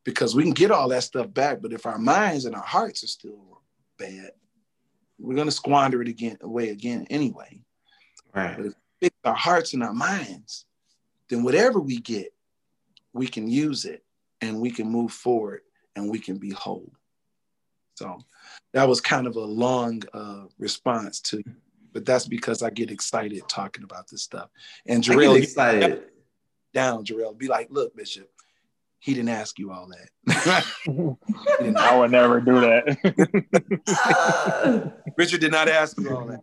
Because we can get all that stuff back but if our minds and our hearts are still bad we're going to squander it again away again anyway. Right. But if we fix our hearts and our minds then whatever we get we can use it and we can move forward and we can be whole so that was kind of a long uh, response to, but that's because I get excited talking about this stuff. And Jarrell, excited. Down, Jarrell, be like, look, Bishop, he didn't ask you all that. I would never do that. Richard did not ask you all that.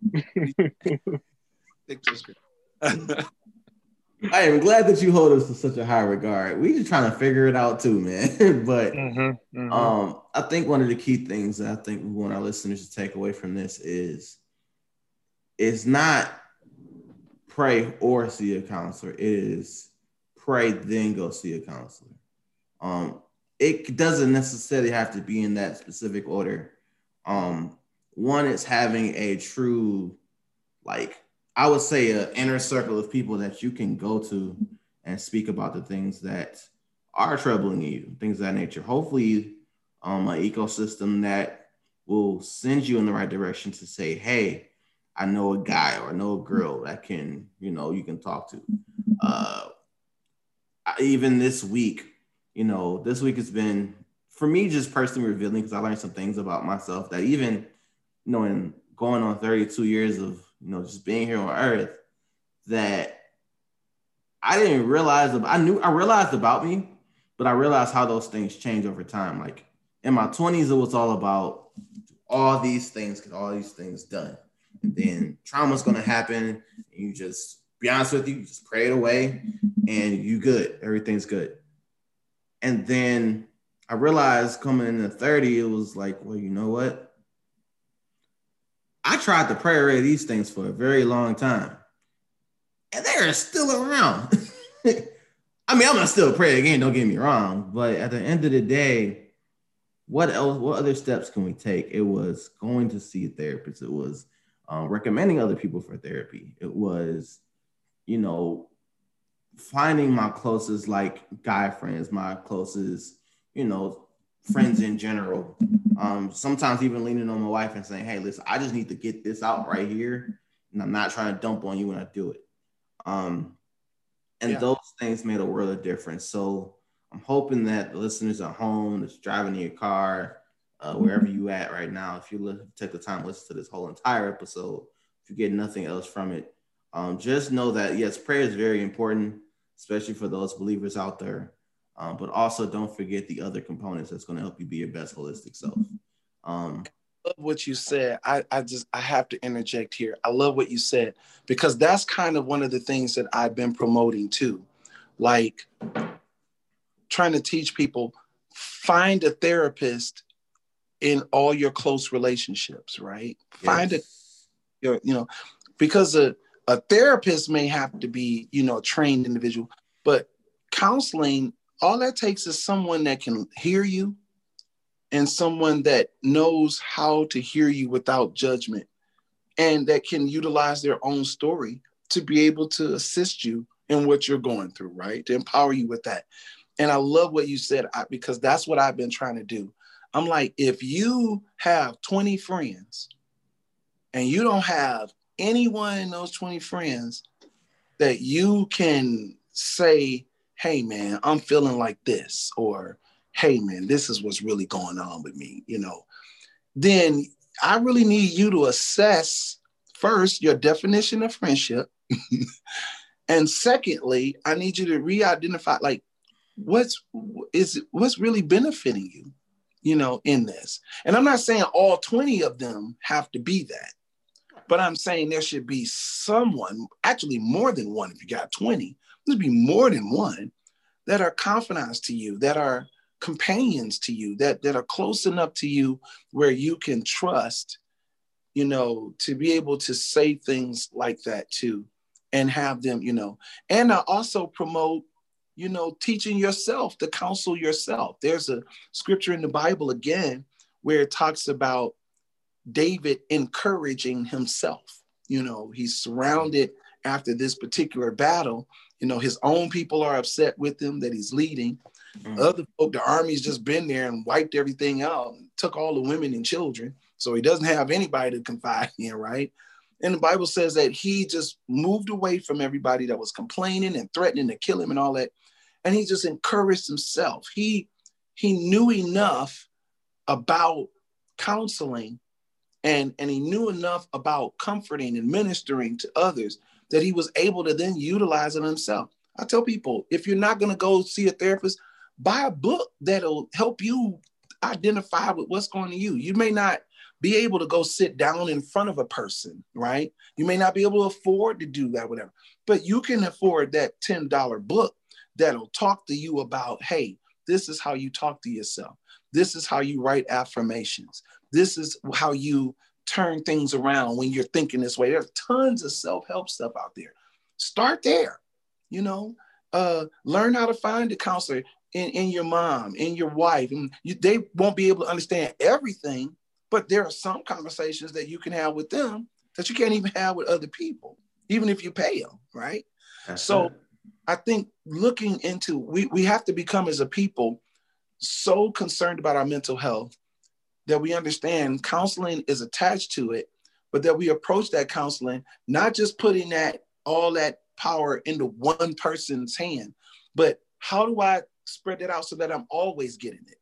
I am glad that you hold us to such a high regard. We just trying to figure it out too, man. but mm-hmm, mm-hmm. um, I think one of the key things that I think we want our listeners to take away from this is it's not pray or see a counselor. It is pray then go see a counselor. Um, it doesn't necessarily have to be in that specific order. Um, one is having a true like I would say an inner circle of people that you can go to and speak about the things that are troubling you, things of that nature. Hopefully, um, an ecosystem that will send you in the right direction to say, hey, I know a guy or I know a girl that can, you know, you can talk to. Uh, even this week, you know, this week has been for me just personally revealing because I learned some things about myself that even, you know, in going on 32 years of you know, just being here on earth that I didn't realize I knew I realized about me, but I realized how those things change over time. Like in my 20s, it was all about all these things, get all these things done. And then trauma's gonna happen, you just be honest with you, you just pray it away and you good. Everything's good. And then I realized coming into 30, it was like, well, you know what? I tried to pray away these things for a very long time, and they're still around. I mean, I'm gonna still pray again. Don't get me wrong, but at the end of the day, what else? What other steps can we take? It was going to see a therapist. It was um, recommending other people for therapy. It was, you know, finding my closest like guy friends, my closest, you know, friends in general. Um, sometimes even leaning on my wife and saying, "Hey, listen, I just need to get this out right here, and I'm not trying to dump on you when I do it." Um, and yeah. those things made a world of difference. So I'm hoping that the listeners at home, that's driving in your car, uh, wherever you at right now, if you li- take the time to listen to this whole entire episode, if you get nothing else from it, um, just know that yes, prayer is very important, especially for those believers out there. Um, but also don't forget the other components that's going to help you be your best holistic self. Um, I love what you said. I, I just I have to interject here. I love what you said because that's kind of one of the things that I've been promoting too. Like trying to teach people find a therapist in all your close relationships, right? Yes. Find a your, you know, because a, a therapist may have to be, you know, a trained individual, but counseling, all that takes is someone that can hear you and someone that knows how to hear you without judgment and that can utilize their own story to be able to assist you in what you're going through, right? To empower you with that. And I love what you said because that's what I've been trying to do. I'm like, if you have 20 friends and you don't have anyone in those 20 friends that you can say, hey, man, I'm feeling like this, or hey, man, this is what's really going on with me, you know, then I really need you to assess first your definition of friendship. and secondly, I need you to re-identify like what's is what's really benefiting you you know, in this. And I'm not saying all 20 of them have to be that, but I'm saying there should be someone, actually more than one if you got 20, there'd be more than one that are confidants to you, that are companions to you, that, that are close enough to you where you can trust, you know, to be able to say things like that too and have them, you know, and I also promote you know, teaching yourself to counsel yourself. There's a scripture in the Bible again where it talks about David encouraging himself. You know, he's surrounded after this particular battle. You know, his own people are upset with him that he's leading. Mm-hmm. Other folk, the army's just been there and wiped everything out, took all the women and children. So he doesn't have anybody to confide in, right? And the Bible says that he just moved away from everybody that was complaining and threatening to kill him and all that and he just encouraged himself. He he knew enough about counseling and and he knew enough about comforting and ministering to others that he was able to then utilize it himself. I tell people if you're not going to go see a therapist, buy a book that'll help you identify with what's going to you. You may not be able to go sit down in front of a person, right? You may not be able to afford to do that, whatever, but you can afford that $10 book that'll talk to you about, hey, this is how you talk to yourself. This is how you write affirmations. This is how you turn things around when you're thinking this way. There's tons of self-help stuff out there. Start there, you know, uh, learn how to find a counselor in, in your mom, in your wife. And you, they won't be able to understand everything, but there are some conversations that you can have with them that you can't even have with other people, even if you pay them, right? That's so it. I think looking into we we have to become as a people so concerned about our mental health that we understand counseling is attached to it, but that we approach that counseling not just putting that all that power into one person's hand, but how do I spread it out so that I'm always getting it?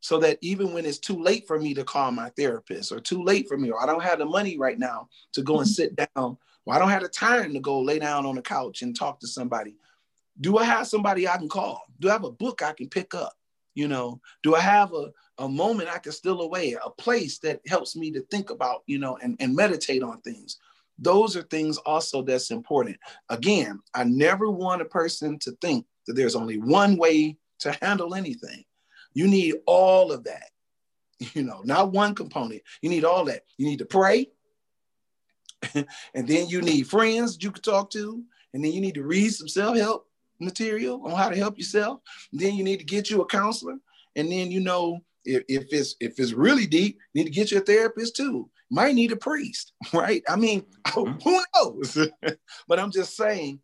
So that even when it's too late for me to call my therapist or too late for me, or I don't have the money right now to go and mm-hmm. sit down, or I don't have the time to go lay down on the couch and talk to somebody, do I have somebody I can call? Do I have a book I can pick up? You know, do I have a, a moment I can steal away, a place that helps me to think about, you know, and, and meditate on things? Those are things also that's important. Again, I never want a person to think that there's only one way to handle anything. You need all of that, you know, not one component. You need all that. You need to pray. and then you need friends you can talk to. And then you need to read some self help material on how to help yourself. Then you need to get you a counselor. And then you know if, if it's if it's really deep, you need to get your therapist too. Might need a priest, right? I mean, mm-hmm. who knows? but I'm just saying,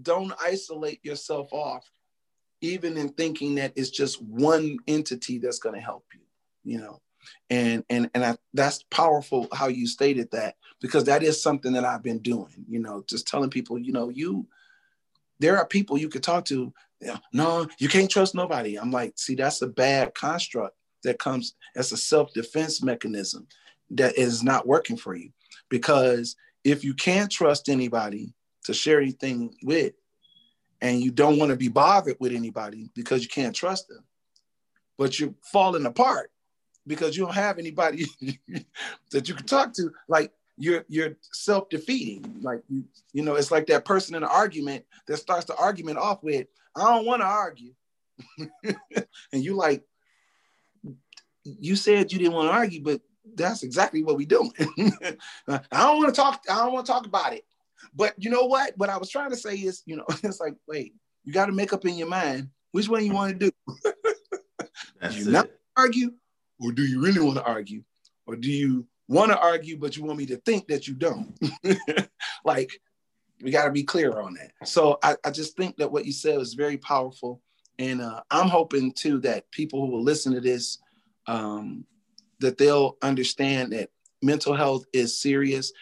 don't isolate yourself off, even in thinking that it's just one entity that's going to help you. You know, and and and I, that's powerful how you stated that because that is something that I've been doing. You know, just telling people, you know, you there are people you could talk to. no, you can't trust nobody. I'm like, see, that's a bad construct that comes as a self defense mechanism that is not working for you. Because if you can't trust anybody to share anything with and you don't want to be bothered with anybody because you can't trust them but you're falling apart because you don't have anybody that you can talk to like you're you're self-defeating. Like you you know it's like that person in an argument that starts the argument off with i don't want to argue. And you like you said you didn't want to argue but that's exactly what we doing. I don't want to talk i don't want to talk about it. But you know what? What i was trying to say is you know it's like wait you got to make up in your mind which one you want to do. That's you it. not argue or do you really want to argue? Or do you want to argue but you want me to think that you don't? Like we got to be clear on that. So I, I just think that what you said was very powerful. And uh, i'm hoping too that people who will listen to this um, that they'll understand that mental health is serious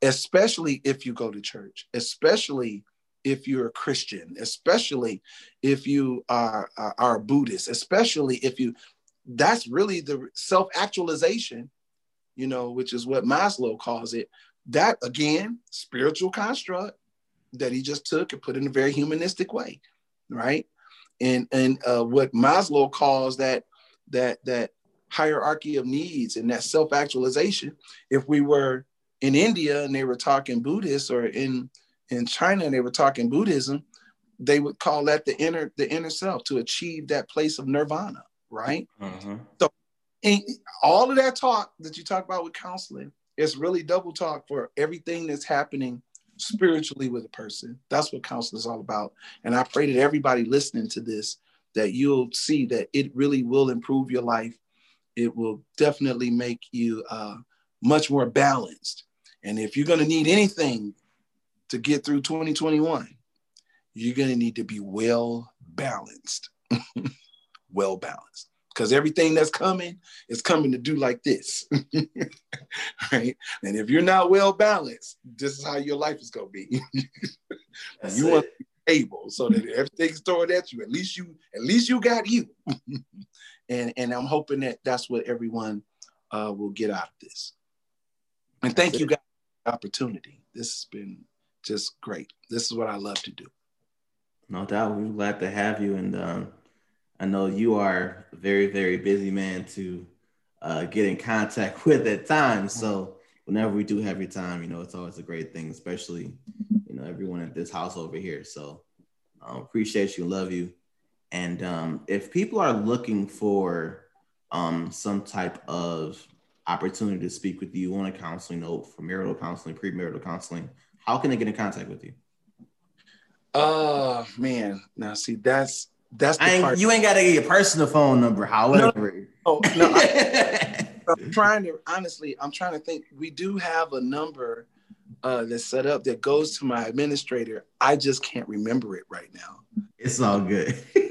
especially if you go to church especially if you're a christian especially if you are, are, are a buddhist especially if you that's really the self-actualization you know which is what maslow calls it. That again spiritual construct that he just took and put in a very humanistic way right? And and uh, what maslow calls that that that hierarchy of needs and that self-actualization if we were in india and they were talking buddhist or in in china and they were talking buddhism they would call that the inner the inner self to achieve that place of nirvana right Uh-huh. and all of that talk that you talk about with counseling is really double talk for everything that's happening spiritually with a person. That's what counseling is all about. And I pray that everybody listening to this, that you'll see that it really will improve your life. It will definitely make you uh, much more balanced. And if you're going to need anything to get through 2021, you're going to need to be well balanced. well balanced because everything that's coming is coming to do like this. right? And if you're not well balanced, this is how your life is going to be. You want to be able so that everything's thrown at you. At least you, at least you got you. And and I'm hoping that that's what everyone uh, will get out of this. And thank you guys for the opportunity. This has been just great. This is what I love to do. No doubt. We're glad to have you. And um, I know you are a very, very busy man to uh, get in contact with at times. So whenever we do have your time, you know, it's always a great thing, especially, you know, everyone at this house over here. So um, appreciate you, love you. And um, if people are looking for um, some type of opportunity to speak with you on a counseling note for marital counseling, premarital counseling, how can they get in contact with you? Oh man, now see that's that's the I part. you ain't got to get your personal phone number, however. Oh, no, I, I'm trying to honestly, I'm trying to think. We do have a number uh, that's set up that goes to my administrator. I just can't remember it right now. it's all good.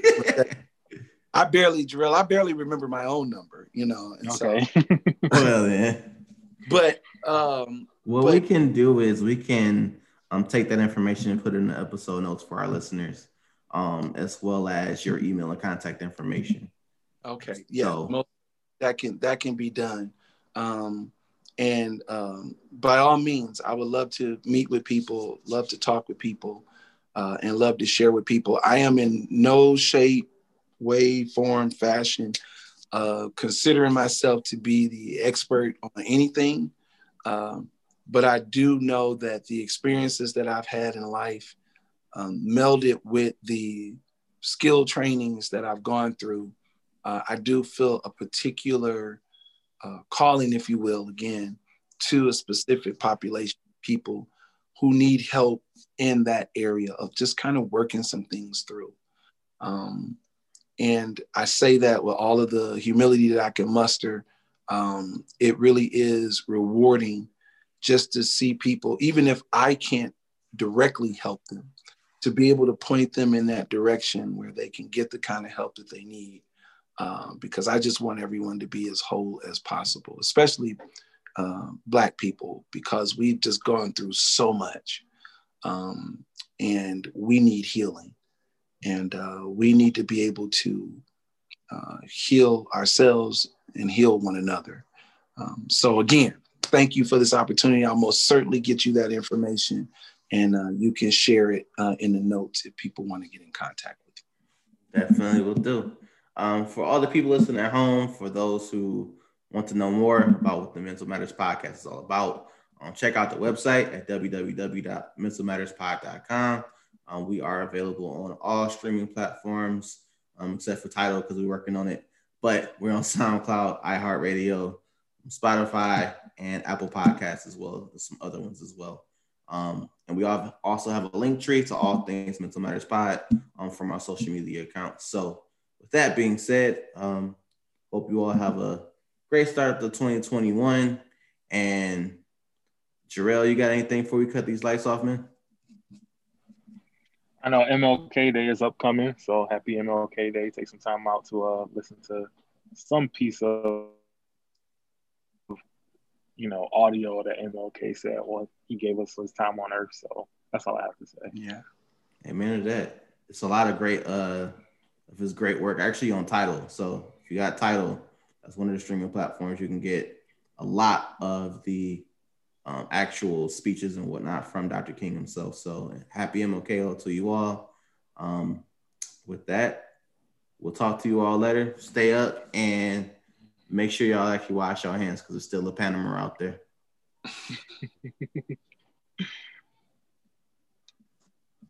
I barely drill. I barely remember my own number, you know. And Okay. so, well, then, but um, what But- we can do is we can um, take that information and put it in the episode notes for our listeners, um, as well as your email and contact information. okay, yeah, So- that can that can be done. Um, and um, by all means, I would love to meet with people, love to talk with people, uh, and love to share with people. I am in no shape, way, form, fashion, uh, considering myself to be the expert on anything. Um, but I do know that the experiences that I've had in life, um, melded with the skill trainings that I've gone through, uh, I do feel a particular uh, calling, if you will, again, to a specific population of people who need help in that area of just kind of working some things through. Um, and I say that with all of the humility that I can muster. Um, it really is rewarding just to see people, even if I can't directly help them, to be able to point them in that direction where they can get the kind of help that they need. Um, because I just want everyone to be as whole as possible, especially um, Black people, because we've just gone through so much um, and we need healing. And uh, we need to be able to uh, heal ourselves and heal one another. Um, so, again, thank you for this opportunity. I'll most certainly get you that information and uh, you can share it uh, in the notes if people want to get in contact with you. Definitely will do. Um, for all the people listening at home, for those who want to know more about what the Mental Matters Podcast is all about, um, check out the website at www.mentalmatterspod.com. Um, we are available on all streaming platforms um, except for Tidal because we're working on it. But we're on SoundCloud, iHeartRadio, Spotify, and Apple Podcasts as well as some other ones as well. Um, and we also have a Linktree to all things Mental Matters Pod um, from our social media accounts. So, with that being said, um, hope you all have a great start to 2021. And Jarrell, you got anything before we cut these lights off, man? I know MLK Day is upcoming, so happy MLK Day. Take some time out to uh, listen to some piece of you know audio that MLK said when he gave us his time on Earth. So that's all I have to say. Yeah, amen to that. It's a lot of great uh of his great work actually on Tidal. So if you got Tidal, that's one of the streaming platforms you can get a lot of the um, actual speeches and whatnot from Dr. King himself. So happy MLK to you all. Um, with that, we'll talk to you all later. Stay up and make sure y'all actually wash your hands because there's still a Panama out there.